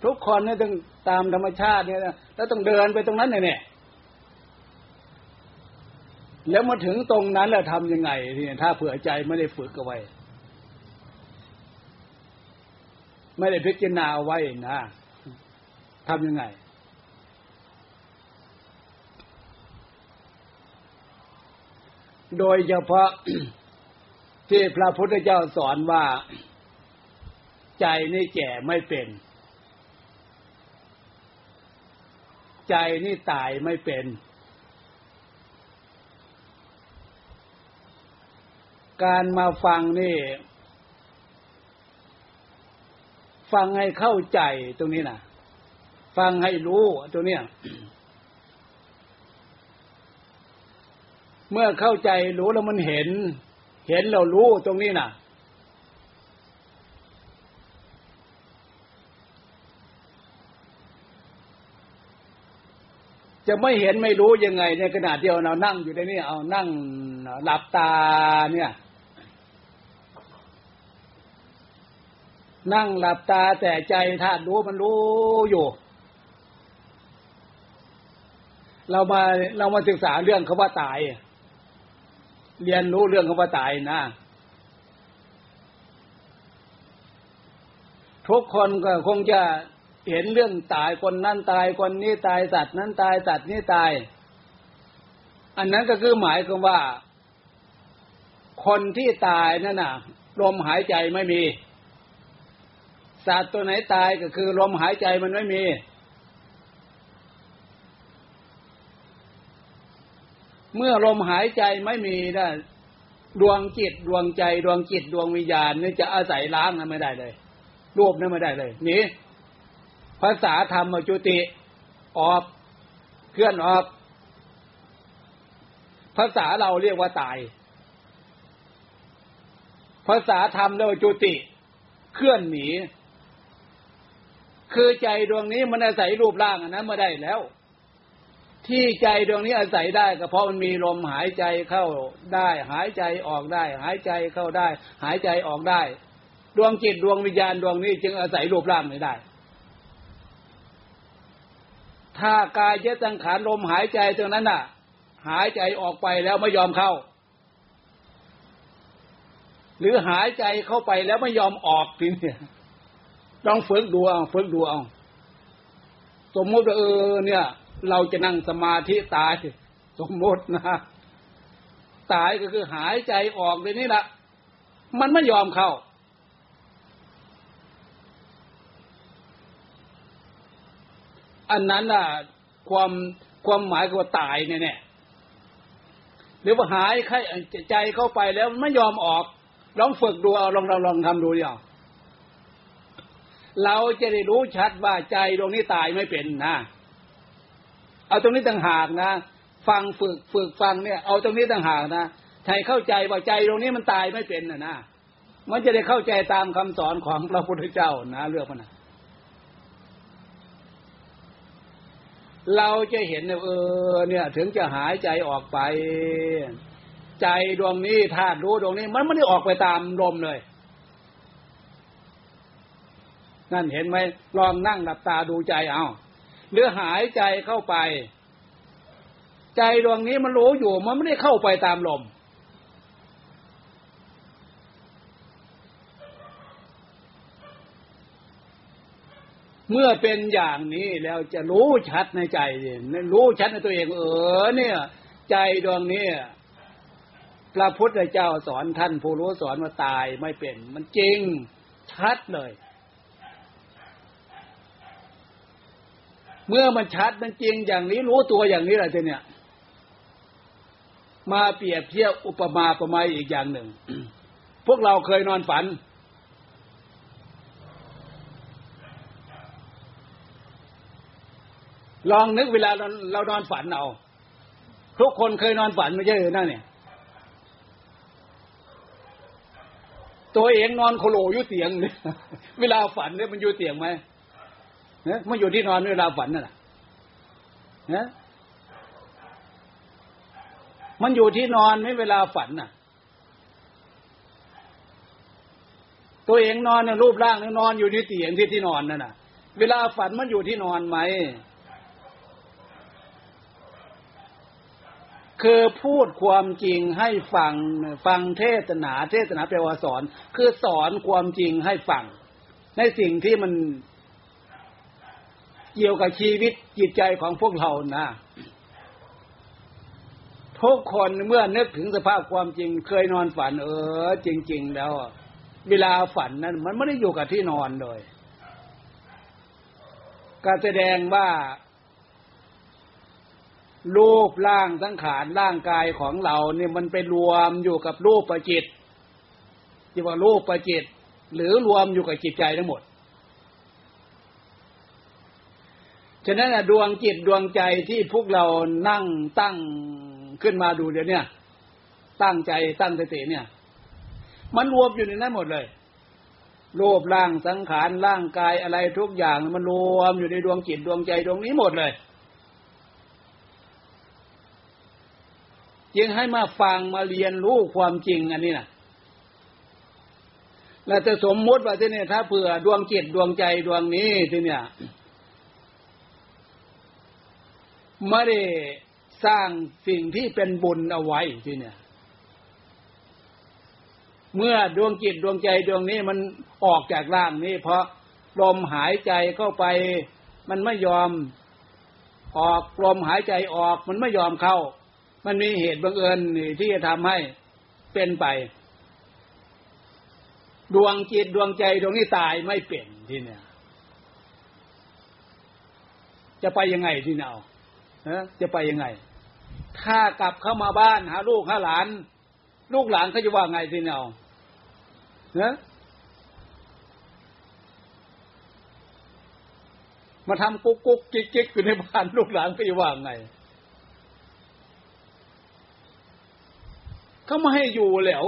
ทุกคนเนี่ยต้อง ตามธรรมชาติเนี่ยแล้วต้องเดินไปตรงนั้นเนี่ยแล้วมาถึงตรงนั้นแล้วทำยังไงทีนี้ถ้าเผื่อใจไม่ได้ฝึกเอาไว้ ไม่ได้พิจารณาเอาไว้นะทำยังไง โดยเฉพาะที่พระพุทธเจ้าสอนว่า ใจนี่แก่ไม่เป็น ใจนี่ตายไม่เป็น การมาฟังนี่ ฟังให้เข้าใจตรงนี้นะฟังให้รู้ตรงนี้เมื่อเข้าใจรู้แล้วมันเห็น เห็นเรารู้ตรงนี้น่ะ จะไม่เห็นไม่รู้ยังไง ในขณะที่เรานั่งอยู่ในนี้เอานั่งหลับตาเนี่ย นั่งหลับตาแต่ใจถ้ารู้มันรู้อยู่ เรามาเรามาศึกษาเรื่องคำว่าตาย เรียนรู้เรื่องคำว่าตายนะทุกคนก็คงจะ เห็นเรื่องตายคนนั้นตายคนนี้ตายสัตว์นั้นตายสัตว์นี้ตาย อันนั้นก็คือหมายความว่า คนที่ตายนั่นน่ะลมหายใจไม่มี สัตว์ตัวไหนตายก็คือลมหายใจมันไม่มี เมื่อลมหายใจไม่มีนะดวงจิตดวงใจดวงจิตดวงวิญญาณนี่จะอาศัยล้างนั้นไม่ได้เลยรูปนั้นไม่ได้เลยนี่ ภาษาธรรมจุติออกเคลื่อนออก ภาษาเราเรียกว่าตาย ภาษาธรรมเรียกว่าจุติ เคลื่อนหนี คือใจดวงนี้มันอาศัยรูปร่างอันนั้นมาได้แล้ว ที่ใจดวงนี้อาศัยได้ก็เพราะมันมีลมหายใจเข้าได้ หายใจออกได้ หายใจเข้าได้ หายใจออกได้ ดวงจิตดวงวิญญาณดวงนี้จึงอาศัยรูปร่างไม่ได้ ถ้ากายเจตังขานลมหายใจตรงนั้นน่ะ หายใจออกไปแล้วไม่ยอมเข้า หรือหายใจเข้าไปแล้วไม่ยอมออกทีนี้ต้องฝึกดูเอาฝึกดูเอาสมมติว่าเออ เนี่ย เราจะนั่งสมาธิตายสมมตินะตายก็คือหายใจออกเลยนี่แหละมันไม่ยอมเข้า อันนั้นน่ะความความหมายก็ว่าตายแน่ๆหรือว่าหายไขใจเข้าไปแล้วไม่ยอมออก ลองฝึกดูเอาลองลองลองทำดูดิเอาเราจะได้รู้ชัดว่าใจดวงนี้ตายไม่เป็นนะเอาตรงนี้ต่างหากนะฟังฝึกฝึกฟังเนี่ย เอาตรงนี้ต่างหากนะให้เข้าใจว่าใจตรงนี้มันตายไม่เป็นนะนะมันจะได้เข้าใจตามคำสอนของพระพุทธเจ้านะเรื่องมันนะ เราจะเห็นเออเนี่ย ถึงจะหายใจออกไป ใจดวงนี้ธาตุรู้ดวงนี้ มันไม่ได้ออกไปตามลมเลย นั่นเห็นไหมลองนั่งหลับตาดูใจเอาหรือหายใจเข้าไป ใจดวงนี้มันรู้อยู่มันไม่ได้เข้าไปตามลม เมื่อเป็นอย่างนี้แล้วจะรู้ชัดในใจรู้ชัดในตัวเอง เออเนี่ย ใจดวงนี้พระพุทธเจ้าสอนท่านผู้รู้สอนว่าตายไม่เป็น มันจริงชัดเลย เมื่อมันชัดมันจริงอย่างนี้รู้ตัวอย่างนี้แหละเนี่ย มาเปรียบเทียบอุปมาประมาอีกอย่างหนึ่ง พวกเราเคยนอนฝัน ลองนึกเวลาเราเรานอนฝันเอาทุกคนเคยนอนฝันไม่ใช่หรือนั่นเนี่ย ตัวเองนอนโคโลอยู่เตียงเนี่ยเวลาฝันเนี่ยมันอยู่เตียงไหมเนี่ยมันอยู่ที่นอนเวลาฝันนั่นแหละนะมันอยู่ที่นอนไม่เวลาฝันน่ะ ตัวเองนอนเนี่ยรูปร่างเนี่ยนอนอยู่ที่เตียงที่ที่นอนนั่นน่ะ เวลาฝันมันอยู่ที่นอนไหม คือพูดความจริงให้ฟังฟังเทศนา เทศนาแปลว่าสอน คือสอนความจริงให้ฟัง ในสิ่งที่มันเกี่ยวกับชีวิตจิตใจของพวกเรานะทุกคนเมื่อนึกถึงสภาพความจริง เคยนอนฝัน เออ จริง ๆ แล้ว เวลาฝันนั้น มันไม่ได้อยู่กับที่นอนเลยการแสดงว่า รูปร่างสังขารร่างกายของเราเนี่ยมันไปรวมอยู่กับรูปประจิตที่ว่ารูปประจิต หรือรวมอยู่กับจิตใจทั้งหมด ฉะนั้นดวงจิตดวงใจที่พวกเรานั่งตั้งขึ้นมาดูเดี๋ยวนี้ตั้งใจตั้งสติเนี่ย มันรวมอยู่ในนั้นหมดเลยรูปร่างสังขารร่างกายอะไรทุกอย่าง มันรวมอยู่ในดวงจิตดวงใจดวงนี้หมดเลย จึงให้มาฟังมาเรียนรู้ความจริงอันนี้นะแล้วจะสมมติว่าที่เนี่ยถ้าเผื่อดวงจิตดวงใจดวงนี้ที่เนี่ยไม่ได้สร้างสิ่งที่เป็นบุญเอาไว้ที่เนี่ย เมื่อดวงจิตดวงใจดวงนี้มันออกจากร่างนี้ เพราะลมหายใจเข้าไป มันไม่ยอมออกลมหายใจออกมันไม่ยอมเข้า มันมีเหตุบังเอิญที่จะทำให้เป็นไป ดวงจิตดวงใจดวงนี้ตายไม่เป็นที่เนี่ย จะไปยังไงที่เนาจะไปยังไง ถ้ากลับเข้ามาบ้านหาลูกหาหลาน ลูกหลานเขาจะว่าไงที่เนานะมาทำกุ๊กกุ๊กกิ๊กกิ๊กอยู่ในบ้านลูกหลานก็จะว่าไง เขาไม่ให้อยู่แล้ว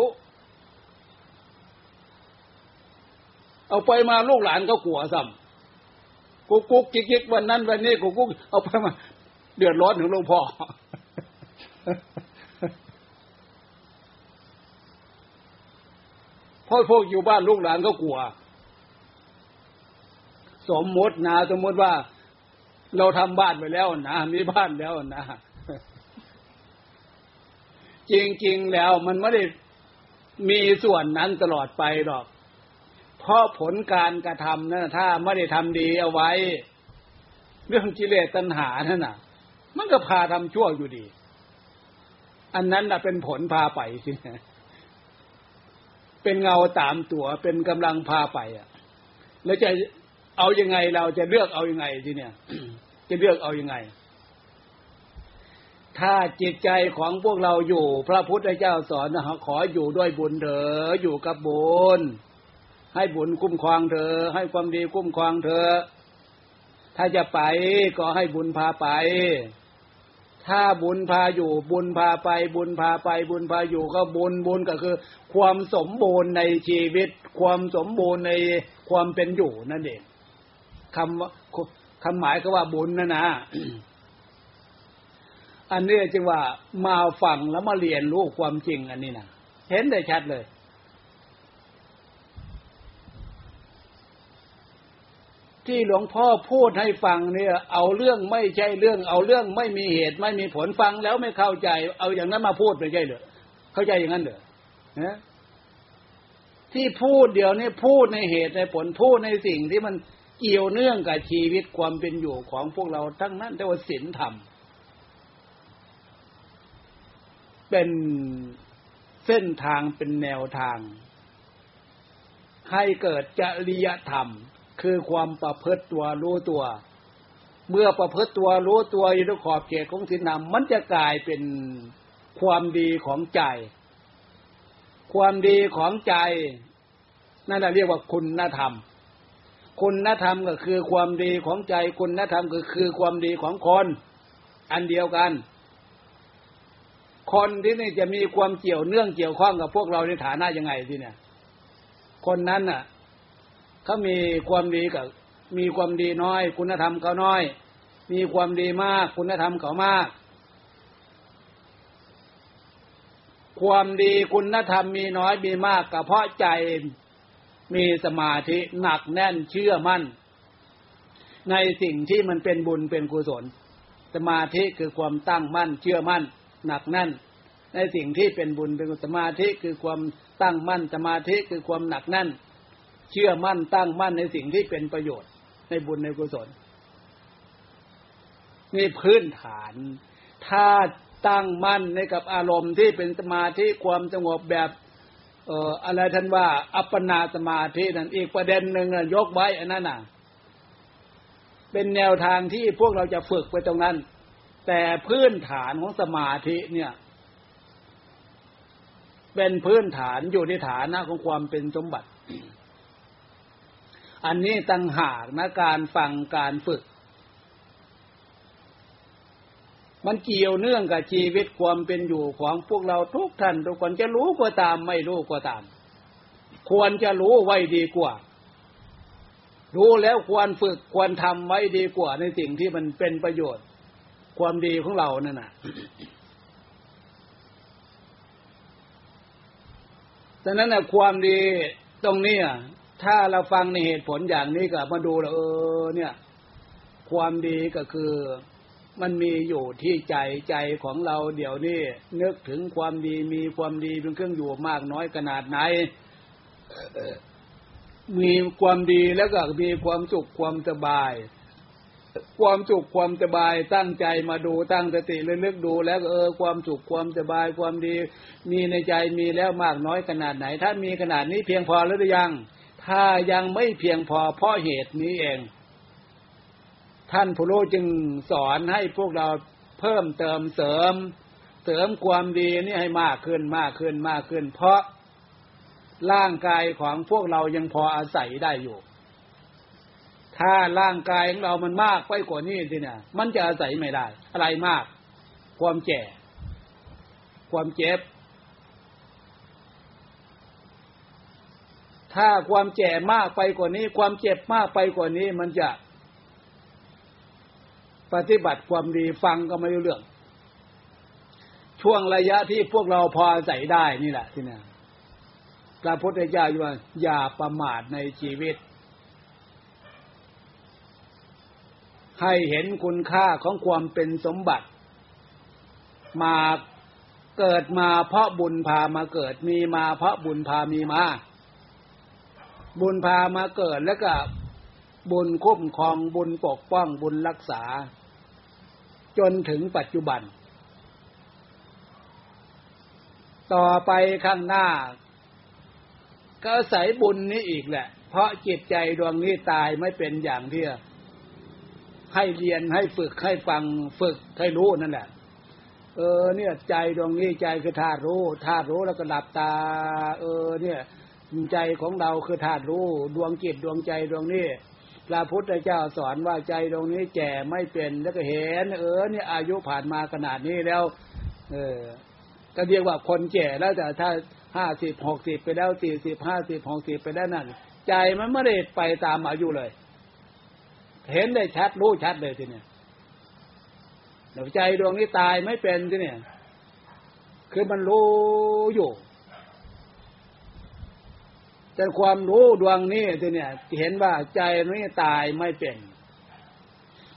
เอาไปมาลูกหลานก็กลัวซ้ำกุ๊กกุ๊กกิ๊กกิ๊กวันนั้นวันนี้กุ๊กกุ๊กเอาไปมา เดือดร้อนถึงหลวงพ่อพราะพวกอยู่บ้านลูกหลานก็กลัว สมมตินะสมมติว่า เราทำบ้านไปแล้วนะมีบ้านแล้วนะ จริงๆแล้วมันไม่ได้มีส่วนนั้นตลอดไปหรอก เพราะผลการกระทำนะถ้าไม่ได้ทำดีเอาไว้ เรื่องกิเลสตัณหานั่นน่ะ มันก็พาทำชั่วอยู่ดี อันนั้นน่ะเป็นผลพาไปสิเป็นเงาตามตัวเป็นกำลังพาไปอะ แล้วจะเอายังไงเราจะเลือกเอายังไงทีเนี่ย จะเลือกเอายังไง ถ้าจิตใจของพวกเราอยู่ พระพุทธเจ้าสอนนะขออยู่ด้วยบุญเถออยู่กับบุญให้บุญคุ้มครองเธอ ให้ความดีคุ้มครองเธอ ถ้าจะไปก็ให้บุญพาไป ถ้าบุญพาอยู่ บุญพาไป บุญพาไป บุญพาอยู่ก็บุญบุญก็คือ ความสมบูรณ์ในชีวิต ความสมบูรณ์ในความเป็นอยู่นั่นเองคำคำหมายก็ว่าบุญนะนะ อันนี้จึงว่ามาฟังแล้วมาเรียนรู้ความจริงอันนี้นะเห็นได้ชัดเลย ที่หลวงพ่อพูดให้ฟังเนี่ย เอาเรื่องไม่ใช่เรื่อง เอาเรื่องไม่มีเหตุไม่มีผลฟังแล้วไม่เข้าใจ เอาอย่างนั้นมาพูดไม่ใช่เหรอเข้าใจอย่างนั้นเหรอนะที่พูดเดี๋ยวนี้พูดในเหตุในผลพูดในสิ่งที่มันเกี่ยวเนื่องกับชีวิตความเป็นอยู่ของพวกเราทั้งนั้นแต่ว่าศีลธรรม เป็นเส้นทางเป็นแนวทาง ให้เกิดจริยธรรม คือความประพฤติตัวรู้ตัว เมื่อประพฤติตัวรู้ตัวอยู่ในขอบเขตของศีลธรรมมันจะกลายเป็นความดีของใจ ความดีของใจ นั่นเรียกว่าคุณธรรม คุณธรรมก็คือความดีของใจ คุณธรรมก็คือความดีของคน อันเดียวกัน คนที่นี่จะมีความเกี่ยวเนื่องเกี่ยวข้องกับพวกเราในฐานะยังไงที่เนี่ย คนนั้นน่ะเขามีความดีกับ มีความดีน้อย คุณธรรมเขาน้อย มีความดีมาก คุณธรรมเขามาก ความดีคุณธรรมมีน้อยมีมากก็เพราะใจมีสมาธิหนักแน่นเชื่อมั่น ในสิ่งที่มันเป็นบุญเป็นกุศล สมาธิคือความตั้งมั่นเชื่อมั่น หนักแน่น ในสิ่งที่เป็นบุญเป็นสมาธิคือความตั้งมั่นสมาธิคือความหนักแน่น เชื่อมั่นตั้งมั่นในสิ่งที่เป็นประโยชน์ ในบุญในกุศลนี่พื้นฐาน ถ้าตั้งมั่นในกับอารมณ์ที่เป็นสมาธิความสงบแบบเอ่ออะไรท่านว่า อัปปนาสมาธินั่นอีกประเด็นหนึ่งยกไว้อันนั้นน่ะ เป็นแนวทางที่พวกเราจะฝึกไปตรงนั้น แต่พื้นฐานของสมาธิเนี่ย เป็นพื้นฐานอยู่ในฐานะของความเป็นสมบัติ อันนี้ตั้งหากนะการฟังการฝึก มันเกี่ยวเนื่องกับชีวิตความเป็นอยู่ของพวกเราทุกท่านทุกคนจะรู้ก็ตามไม่รู้ก็ตาม ควรจะรู้ไว้ดีกว่ารู้แล้วควรฝึกควรทำไว้ดีกว่าในสิ่งที่มันเป็นประโยชน์ ความดีของเรานั่นน่ะดังนั้นนะความดีตรงนี้ถ้าเราฟังในเหตุผลอย่างนี้ก็มาดูแล้วเออ เนี่ย ความดีก็คือมันมีอยู่ที่ใจใจของเราเดี๋ยวนี้นึกถึงความดีมีความดีเป็นเครื่องอยู่มากน้อยขนาดไหนมีความดีแล้วก็มีความสุขความสบาย ความสุขความสบายตั้งใจมาดูตั้งสติเลึกดูแล้วเออความสุขความสบายความดี มีในใจมีแล้วมากน้อยขนาดไหน ถ้ามีขนาดนี้เพียงพอหรือยัง ถ้ายังไม่เพียงพอเพราะเหตุนี้เอง ท่านผู้รู้จึงสอนให้พวกเราเพิ่มเติมเสริม เสริมความดีนี่ให้มากขึ้นมากขึ้นมากขึ้น เพราะร่างกายของพวกเรายังพออาศัยได้อยู่ ถ้าร่างกายของเรามันมากไปกว่านี้ทีเนี่ยมันจะอาศัยไม่ได้ อะไรมาก ความแก่ ความเจ็บ ถ้าความแก่มากไปกว่านี้ ความเจ็บมากไปกว่านี้ มันจะ ปฏิบัติความดีฟังก็ไม่รู้เรื่อง ช่วงระยะที่พวกเราพอใส่ได้นี่แหละที่เนี่ยพระพุทธเจ้าว่าอย่าประมาทในชีวิต ให้เห็นคุณค่าของความเป็นสมบัติ มาเกิดมาเพราะบุญพามาเกิดมีมาเพราะบุญพามีมา บุญพามาเกิดแล้วก็บุญคุ้มครองบุญปกป้องบุญรักษา จนถึงปัจจุบัน ต่อไปข้างหน้า ก็ใส่บุญนี้อีกแหละ เพราะจิตใจดวงนี้ตายไม่เป็นอย่างเที่ ให้เรียนให้ฝึกให้ฟังฝึกให้รู้นั่นแหละ เออ เนี่ย ใจดวงนี้ใจคือธาตุรู้ธาตุรู้แล้วก็หลับตา เออ เนี่ยใจของเราคือธาตุรู้ดวงจิตดวงใจดวงนี้พระพุทธเจ้าสอนว่าใจตรงนี้แก่ไม่เป็นแล้วก็เห็น เออ เนี่ย อายุผ่านมาขนาดนี้แล้ว เออก็เรียกว่าคนแก่แล้วแต่ถ้าห้าสิบหกสิบไปแล้วสี่สิบห้าสิบหกสิบไปแล้วนั่นใจมันไม่ได้ไปตามอายุเลย เห็นได้ชัดรู้ชัดเลยทีเนี้ยเดี๋ยวใจดวงนี้ตายไม่เป็นทีเนี้ยคือมันรู้อยู่แต่ความรู้ดวงนี้ทีเนี่ยเห็นว่าใจนี้ตายไม่เป็น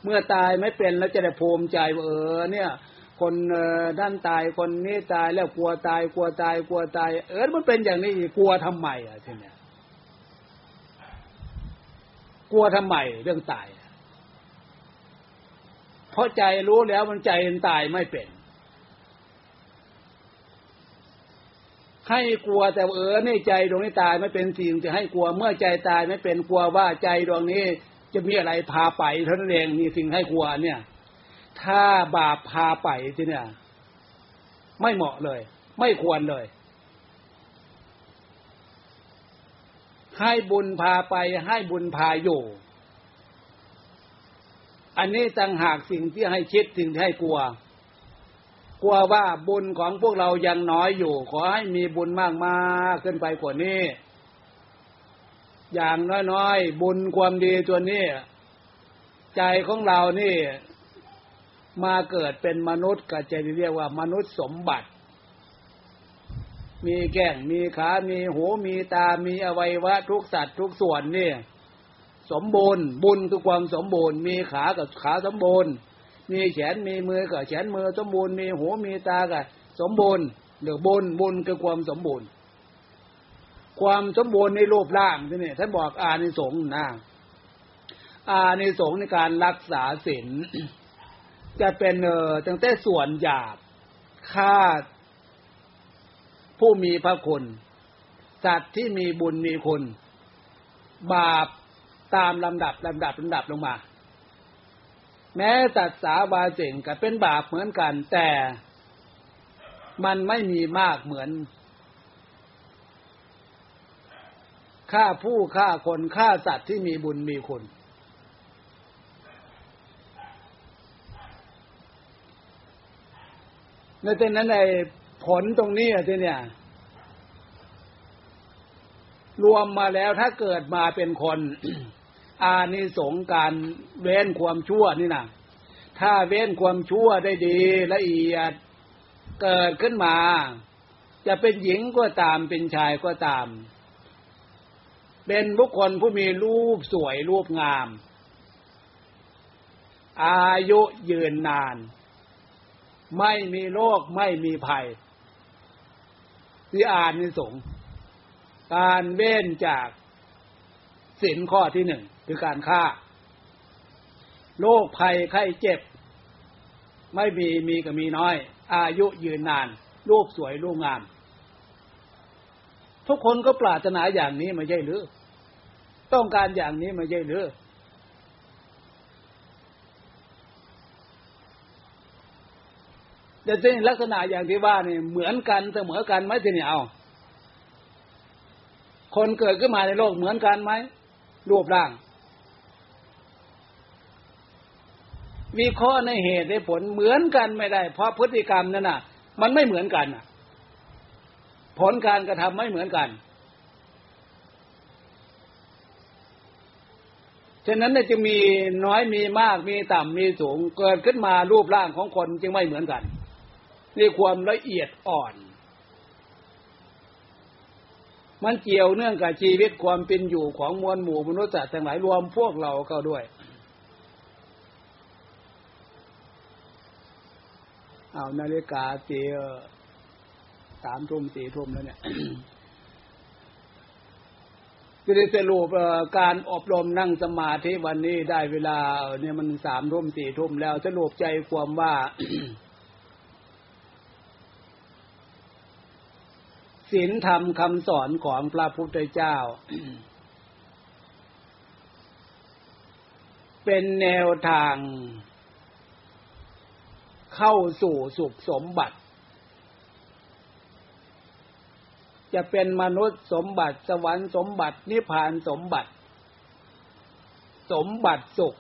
เมื่อตายไม่เป็นแล้วจะได้ภูมิใจว่าเออ เนี่ย คนด้านตายคนนี้ตายแล้วกลัวตายกลัวตายกลัวตาย เออมันเป็นอย่างนี้กลัวทำไมอะทีเนี่ย กลัวทำไมเรื่องตาย เพราะใจรู้แล้วมันใจมันตายไม่เป็น ให้กลัวแต่เออในใจดวงนี้ตายไม่เป็นสิ่งจะให้กลัวเมื่อใจตายไม่เป็นกลัวว่าใจดวงนี้จะมีอะไรพาไปเท่านั้นเองมีสิ่งให้กลัวเนี่ย ถ้าบาปพาไปที่เนี่ย ไม่เหมาะเลย ไม่ควรเลย ให้บุญพาไปให้บุญพาอยู่ อันนี้ต่างหากสิ่งที่ให้คิดสิ่งที่ให้กลัว กลัวว่าบุญของพวกเรายังน้อยอยู่ ขอให้มีบุญมากมาขึ้นไปกว่านี้ อย่างน้อยๆบุญความดีตัวนี้ ใจของเรานี่ มาเกิดเป็นมนุษย์ก็จะเรียกว่ามนุษย์สมบัติ มีแก้งมีขา มีหูมีตา มีอวัยวะ ทุกสัตว์ทุกส่วนนี่สมบูรณ์บุญคือความสมบูรณ์ มีขากับขาสมบูรณ์ มีแขนมีมือก็แขนมือสมบูรณ์ มีหูมีตาก็สมบูรณ์หรือบุญบุญคือความสมบูรณ์ ความสมบูรณ์ในรูปร่างที่นี่ท่านบอกอานิสงส์นะอานิสงส์ในการรักษาศีลจะเป็นเออตั้งแต่ส่วนหยาบฆ่า ผู้มีพระคุณ สัตว์ที่มีบุญมีคุณ บาปตามลำดับลำดับลำดับลงมา แม้สัตว์สาบาเจงก็เป็นบาปเหมือนกัน แต่มันไม่มีมากเหมือนฆ่าผู้ฆ่าคนฆ่าสัตว์ที่มีบุญมีคุณในเต็นนั้นใน ผลตรงนี้ที่เนี่ย รวมมาแล้วถ้าเกิดมาเป็นคน อานิสงการเว้นความชั่วนี่นะถ้าเว้นความชั่วได้ดีละเอียดเกิดขึ้นมา จะเป็นหญิงก็ตามเป็นชายก็ตาม เป็นบุคคลผู้มีรูปสวยรูปงาม อายุยืนนาน ไม่มีโรคไม่มีภัย ที่อ่านนิสงการเว้นจากสินข้อที่หนึ่งคือการฆ่า โรคภัยไข้เจ็บ ไม่มีมีก็มีน้อย อายุยืนนาน รูปสวยรูปงาม ทุกคนก็ปรารถนาอย่างนี้ไม่ใช่หรือ ต้องการอย่างนี้ไม่ใช่หรือ แต่ที่ลักษณะอย่างที่ว่านี่เหมือนกันเสมอกันไหมทีนี้เอา คนเกิดขึ้นมาในโลกเหมือนกันไหมรูปร่างมีข้อในเหตุในผลเหมือนกันไม่ได้ เพราะพฤติกรรมนั่นน่ะ มันไม่เหมือนกันน่ะ ผลการกระทำไม่เหมือนกันฉะนั้นจะมีน้อยมีมากมีต่ำมีสูงเกิดขึ้นมารูปร่างของคนจึงไม่เหมือนกัน นี่ความละเอียดอ่อน มันเกี่ยวเนื่องกับชีวิตความเป็นอยู่ของมวลหมู่มนุษย์ทั้งหลายรวมพวกเราเข้าด้วยเอานาฬิกาตีสามทุ่มสี่ทุ่มแล้วเนี่ยจะได้สรุปการอบรมนั่งสมาธิวันนี้ได้เวลาเนี่ยมันสามทุ่มสี่ทุ่มแล้วสรุปใจความว่า ศีลธรรมคำสอนของพระพุทธเจ้า เป็นแนวทาง เข้าสู่สุขสมบัติ จะเป็นมนุษย์สมบัติสวรรค์สมบัตินิพพานสมบัติ สมบัติสุข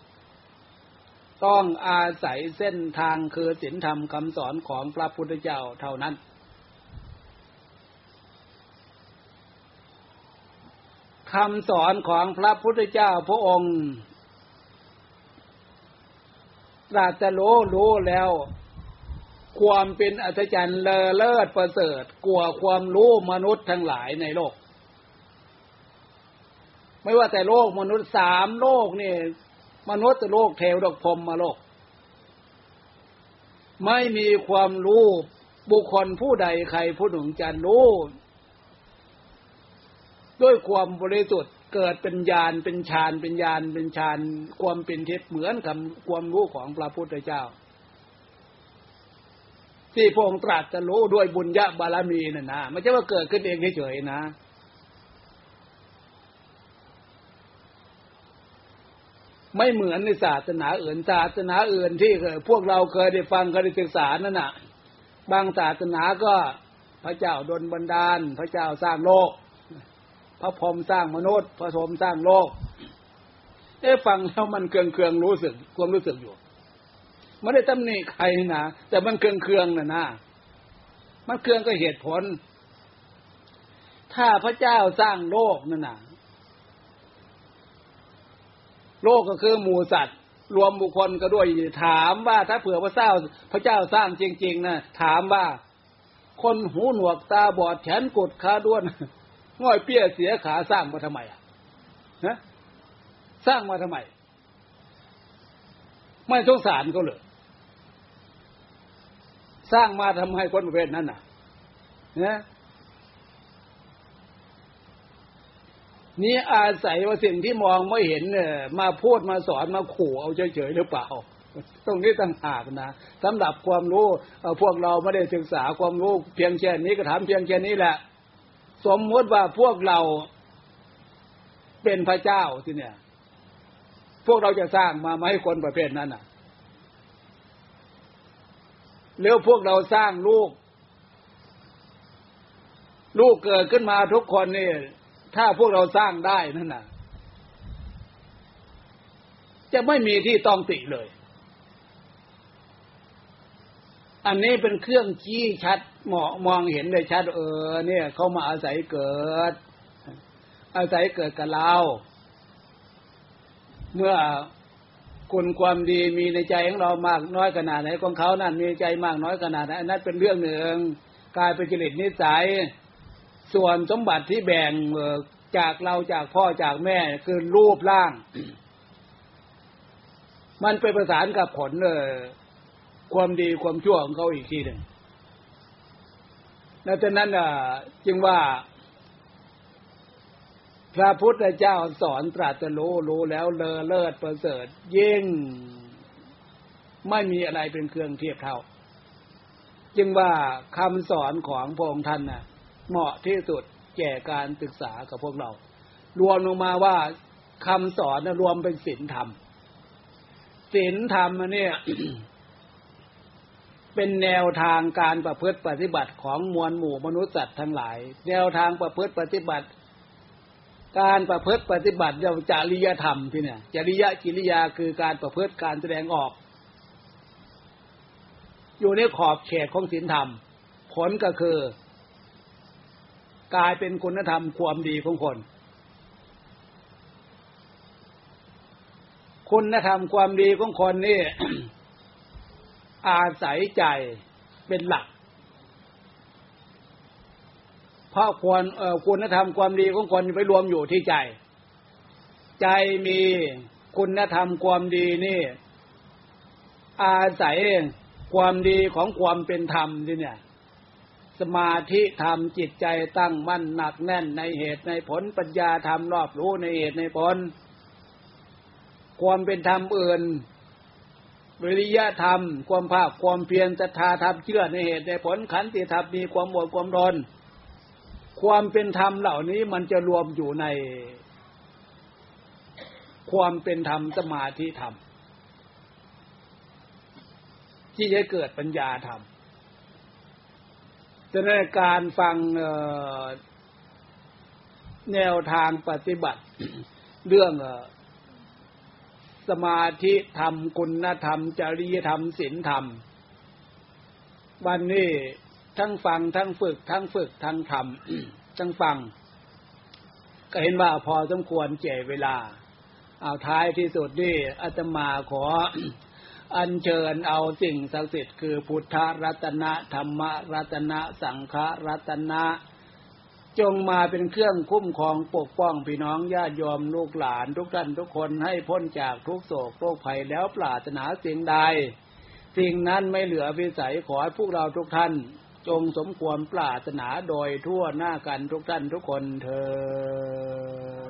ต้องอาศัยเส้นทางคือศีลธรรมคำสอนของพระพุทธเจ้าเท่านั้น คำสอนของพระพุทธเจ้าพระองค์ตรัสรู้รู้แล้ว ความเป็นอัศจรรย์เลอเลิศประเสริฐกลัวความรู้มนุษย์ทั้งหลายในโลก ไม่ว่าแต่โลกมนุษย์สามโลกนี่มนุษย์โลกเทวดกพรมมาโลก ไม่มีความรู้บุคคลผู้ใดใครผู้หนึ่งจะรู้ ด้วยความบริสุทธิ์เกิดเป็นญาณเป็นฌานเป็นญาณเป็นฌานความเป็นเทพเหมือนกับความรู้ของพระพุทธเจ้า ที่พระองค์ตรัสจะรู้ด้วยบุญญาบารมีน่ะนะไม่ใช่ว่าเกิดขึ้นเองเฉยๆนะไม่เหมือนในศาสนาอื่นศาสนาอื่นที่พวกเราเคยได้ฟังเคยได้ศึกษานั่นน่ะ บางศาสนาก็พระเจ้าดลบันดาล พระเจ้าสร้างโลก พระพรหมสร้างมนุษย์ พระพรหมสร้างโลกเอ๊ฟังแล้วมันเครืองเครืองรู้สึกความรู้สึกอยู่ไม่ได้ตำหนิใครนะแต่มันเครืองเครืองนะนะมันเครืองก็เหตุผล ถ้าพระเจ้าสร้างโลกนั่นนะโลกก็คือหมูสัตว์รวมบุคคลก็ด้วย ถามว่าถ้าเผื่อพระเจ้า พระเจ้าสร้างจริง ๆนะถามว่า คนหูหนวกตาบอดแขนกุดขาด้วน ง่อยเปี้ยเสียขาสร้างมาทำไมอะนะสร้างมาทำไม ไม่สงสารเขาเลยสร้างมาทำให้คนประเภทนั้นน่ะนะนี่อาศัยว่าสิ่งที่มองไม่เห็นเนี่ยมาพูดมาสอนมาขู่เอาเฉยๆหรือเปล่า ตรงนี้ต่างหากนะสำหรับความรู้พวกเราไม่ได้ศึกษาความรู้เพียงแค่นี้ก็ถามเพียงแค่นี้แหละ สมมติว่าพวกเราเป็นพระเจ้าที่เนี่ย พวกเราจะสร้างมามาให้คนประเภทนั้นอะ แล้วพวกเราสร้างลูก ลูกเกิดขึ้นมาทุกคนนี่ถ้าพวกเราสร้างได้นั่นน่ะ จะไม่มีที่ต้องติเลย อันนี้เป็นเครื่องชี้ชัดเหมาะมองเห็นได้ชัด เออ เนี่ยเขามาอาศัยเกิด อาศัยเกิดกับเรา เมื่อคุณความดีมีในใจของเรามากน้อยขนาดไหนของเขานั่นมีใจมากน้อยขนาดไหนนั้นเป็นเรื่องหนึ่งกลายเป็นจริตนิสัย ส่วนสมบัติที่แบ่งจากเราจากพ่อจากแม่คือรูปร่าง มันไปประสานกับผลเออ ความดีความชั่วของเขาอีกทีหนึ่งดังนั้นจึงว่า พระพุทธเจ้าสอนตรัสรู้รู้แล้วเลอเลิศประเสริฐยิ่งไม่มีอะไรเป็นเครื่องเทียบเท่า จึงว่าคำสอนของพระองค์ท่านน่ะ เหมาะที่สุดแก่การศึกษากับพวกเรา รวมลงมาว่าคำสอนรวมเป็นศีลธรรมศีลธรรมเนี่ย เป็นแนวทางการประพฤติปฏิบัติของมวลหมู่มนุษย์สัตว์ทั้งหลาย แนวทางประพฤติปฏิบัติ การประพฤติปฏิบัติเราจริยธรรมที่เนี่ย จริยกิริยาคือการประพฤติการแสดงออก อยู่ในขอบเขตของศีลธรรม ผลก็คือ กลายเป็นคุณธรรมความดีของคนคุณธรรมความดีของคนนี่ อาศัยใจเป็นหลัก เพราะควรคุณธรรมความดีของคนไปรวมอยู่ที่ใจ ใจมีคุณธรรมความดีนี่ อาศัยความดีของความเป็นธรรมที่เนี่ย สมาธิธรรมจิตใจตั้งมั่นหนักแน่นในเหตุในผลปัญญาธรรมรอบรู้ในเหตุในผล ความเป็นธรรมอื่น วิริยะธรรม ความภาคความเพียรศรัทธาธรรมเชื่อในเหตุในผลขันติธรรมมีความอดความรนความเป็นธรรมเหล่านี้มันจะรวมอยู่ใน ความเป็นธรรมสมาธิธรรม ที่จะเกิดปัญญาธรรมจะในการฟังแนวทางปฏิบัติ เรื่อง สมาธิธรรมคุณธรรม จริยธรรมศีลธรรม วันนี้ทั้งฟังทั้งฝึก ทั้งฝึกทั้งทำทั้งฟัง ก็เห็นว่าพอสมควรเจเวลา เอาท้ายที่สุดนี่อาตมาขออัญเชิญเอาสิ่งศักดิ์สิทธิ์คือพุทธรัตนะธรรมรัตนะสังฆรัตนะ จงมาเป็นเครื่องคุ้มครองปกป้องพี่น้องญาติโยมลูกหลานทุกท่านทุกคนให้พ้นจากทุกโศกโรคภัยแล้วปรารถนาสิ่งใด สิ่งนั้นไม่เหลือวิสัยขอให้พวกเราทุกท่าน จงสมควรปรารถนาโดยทั่วหน้ากันทุกท่านทุกคนเธอ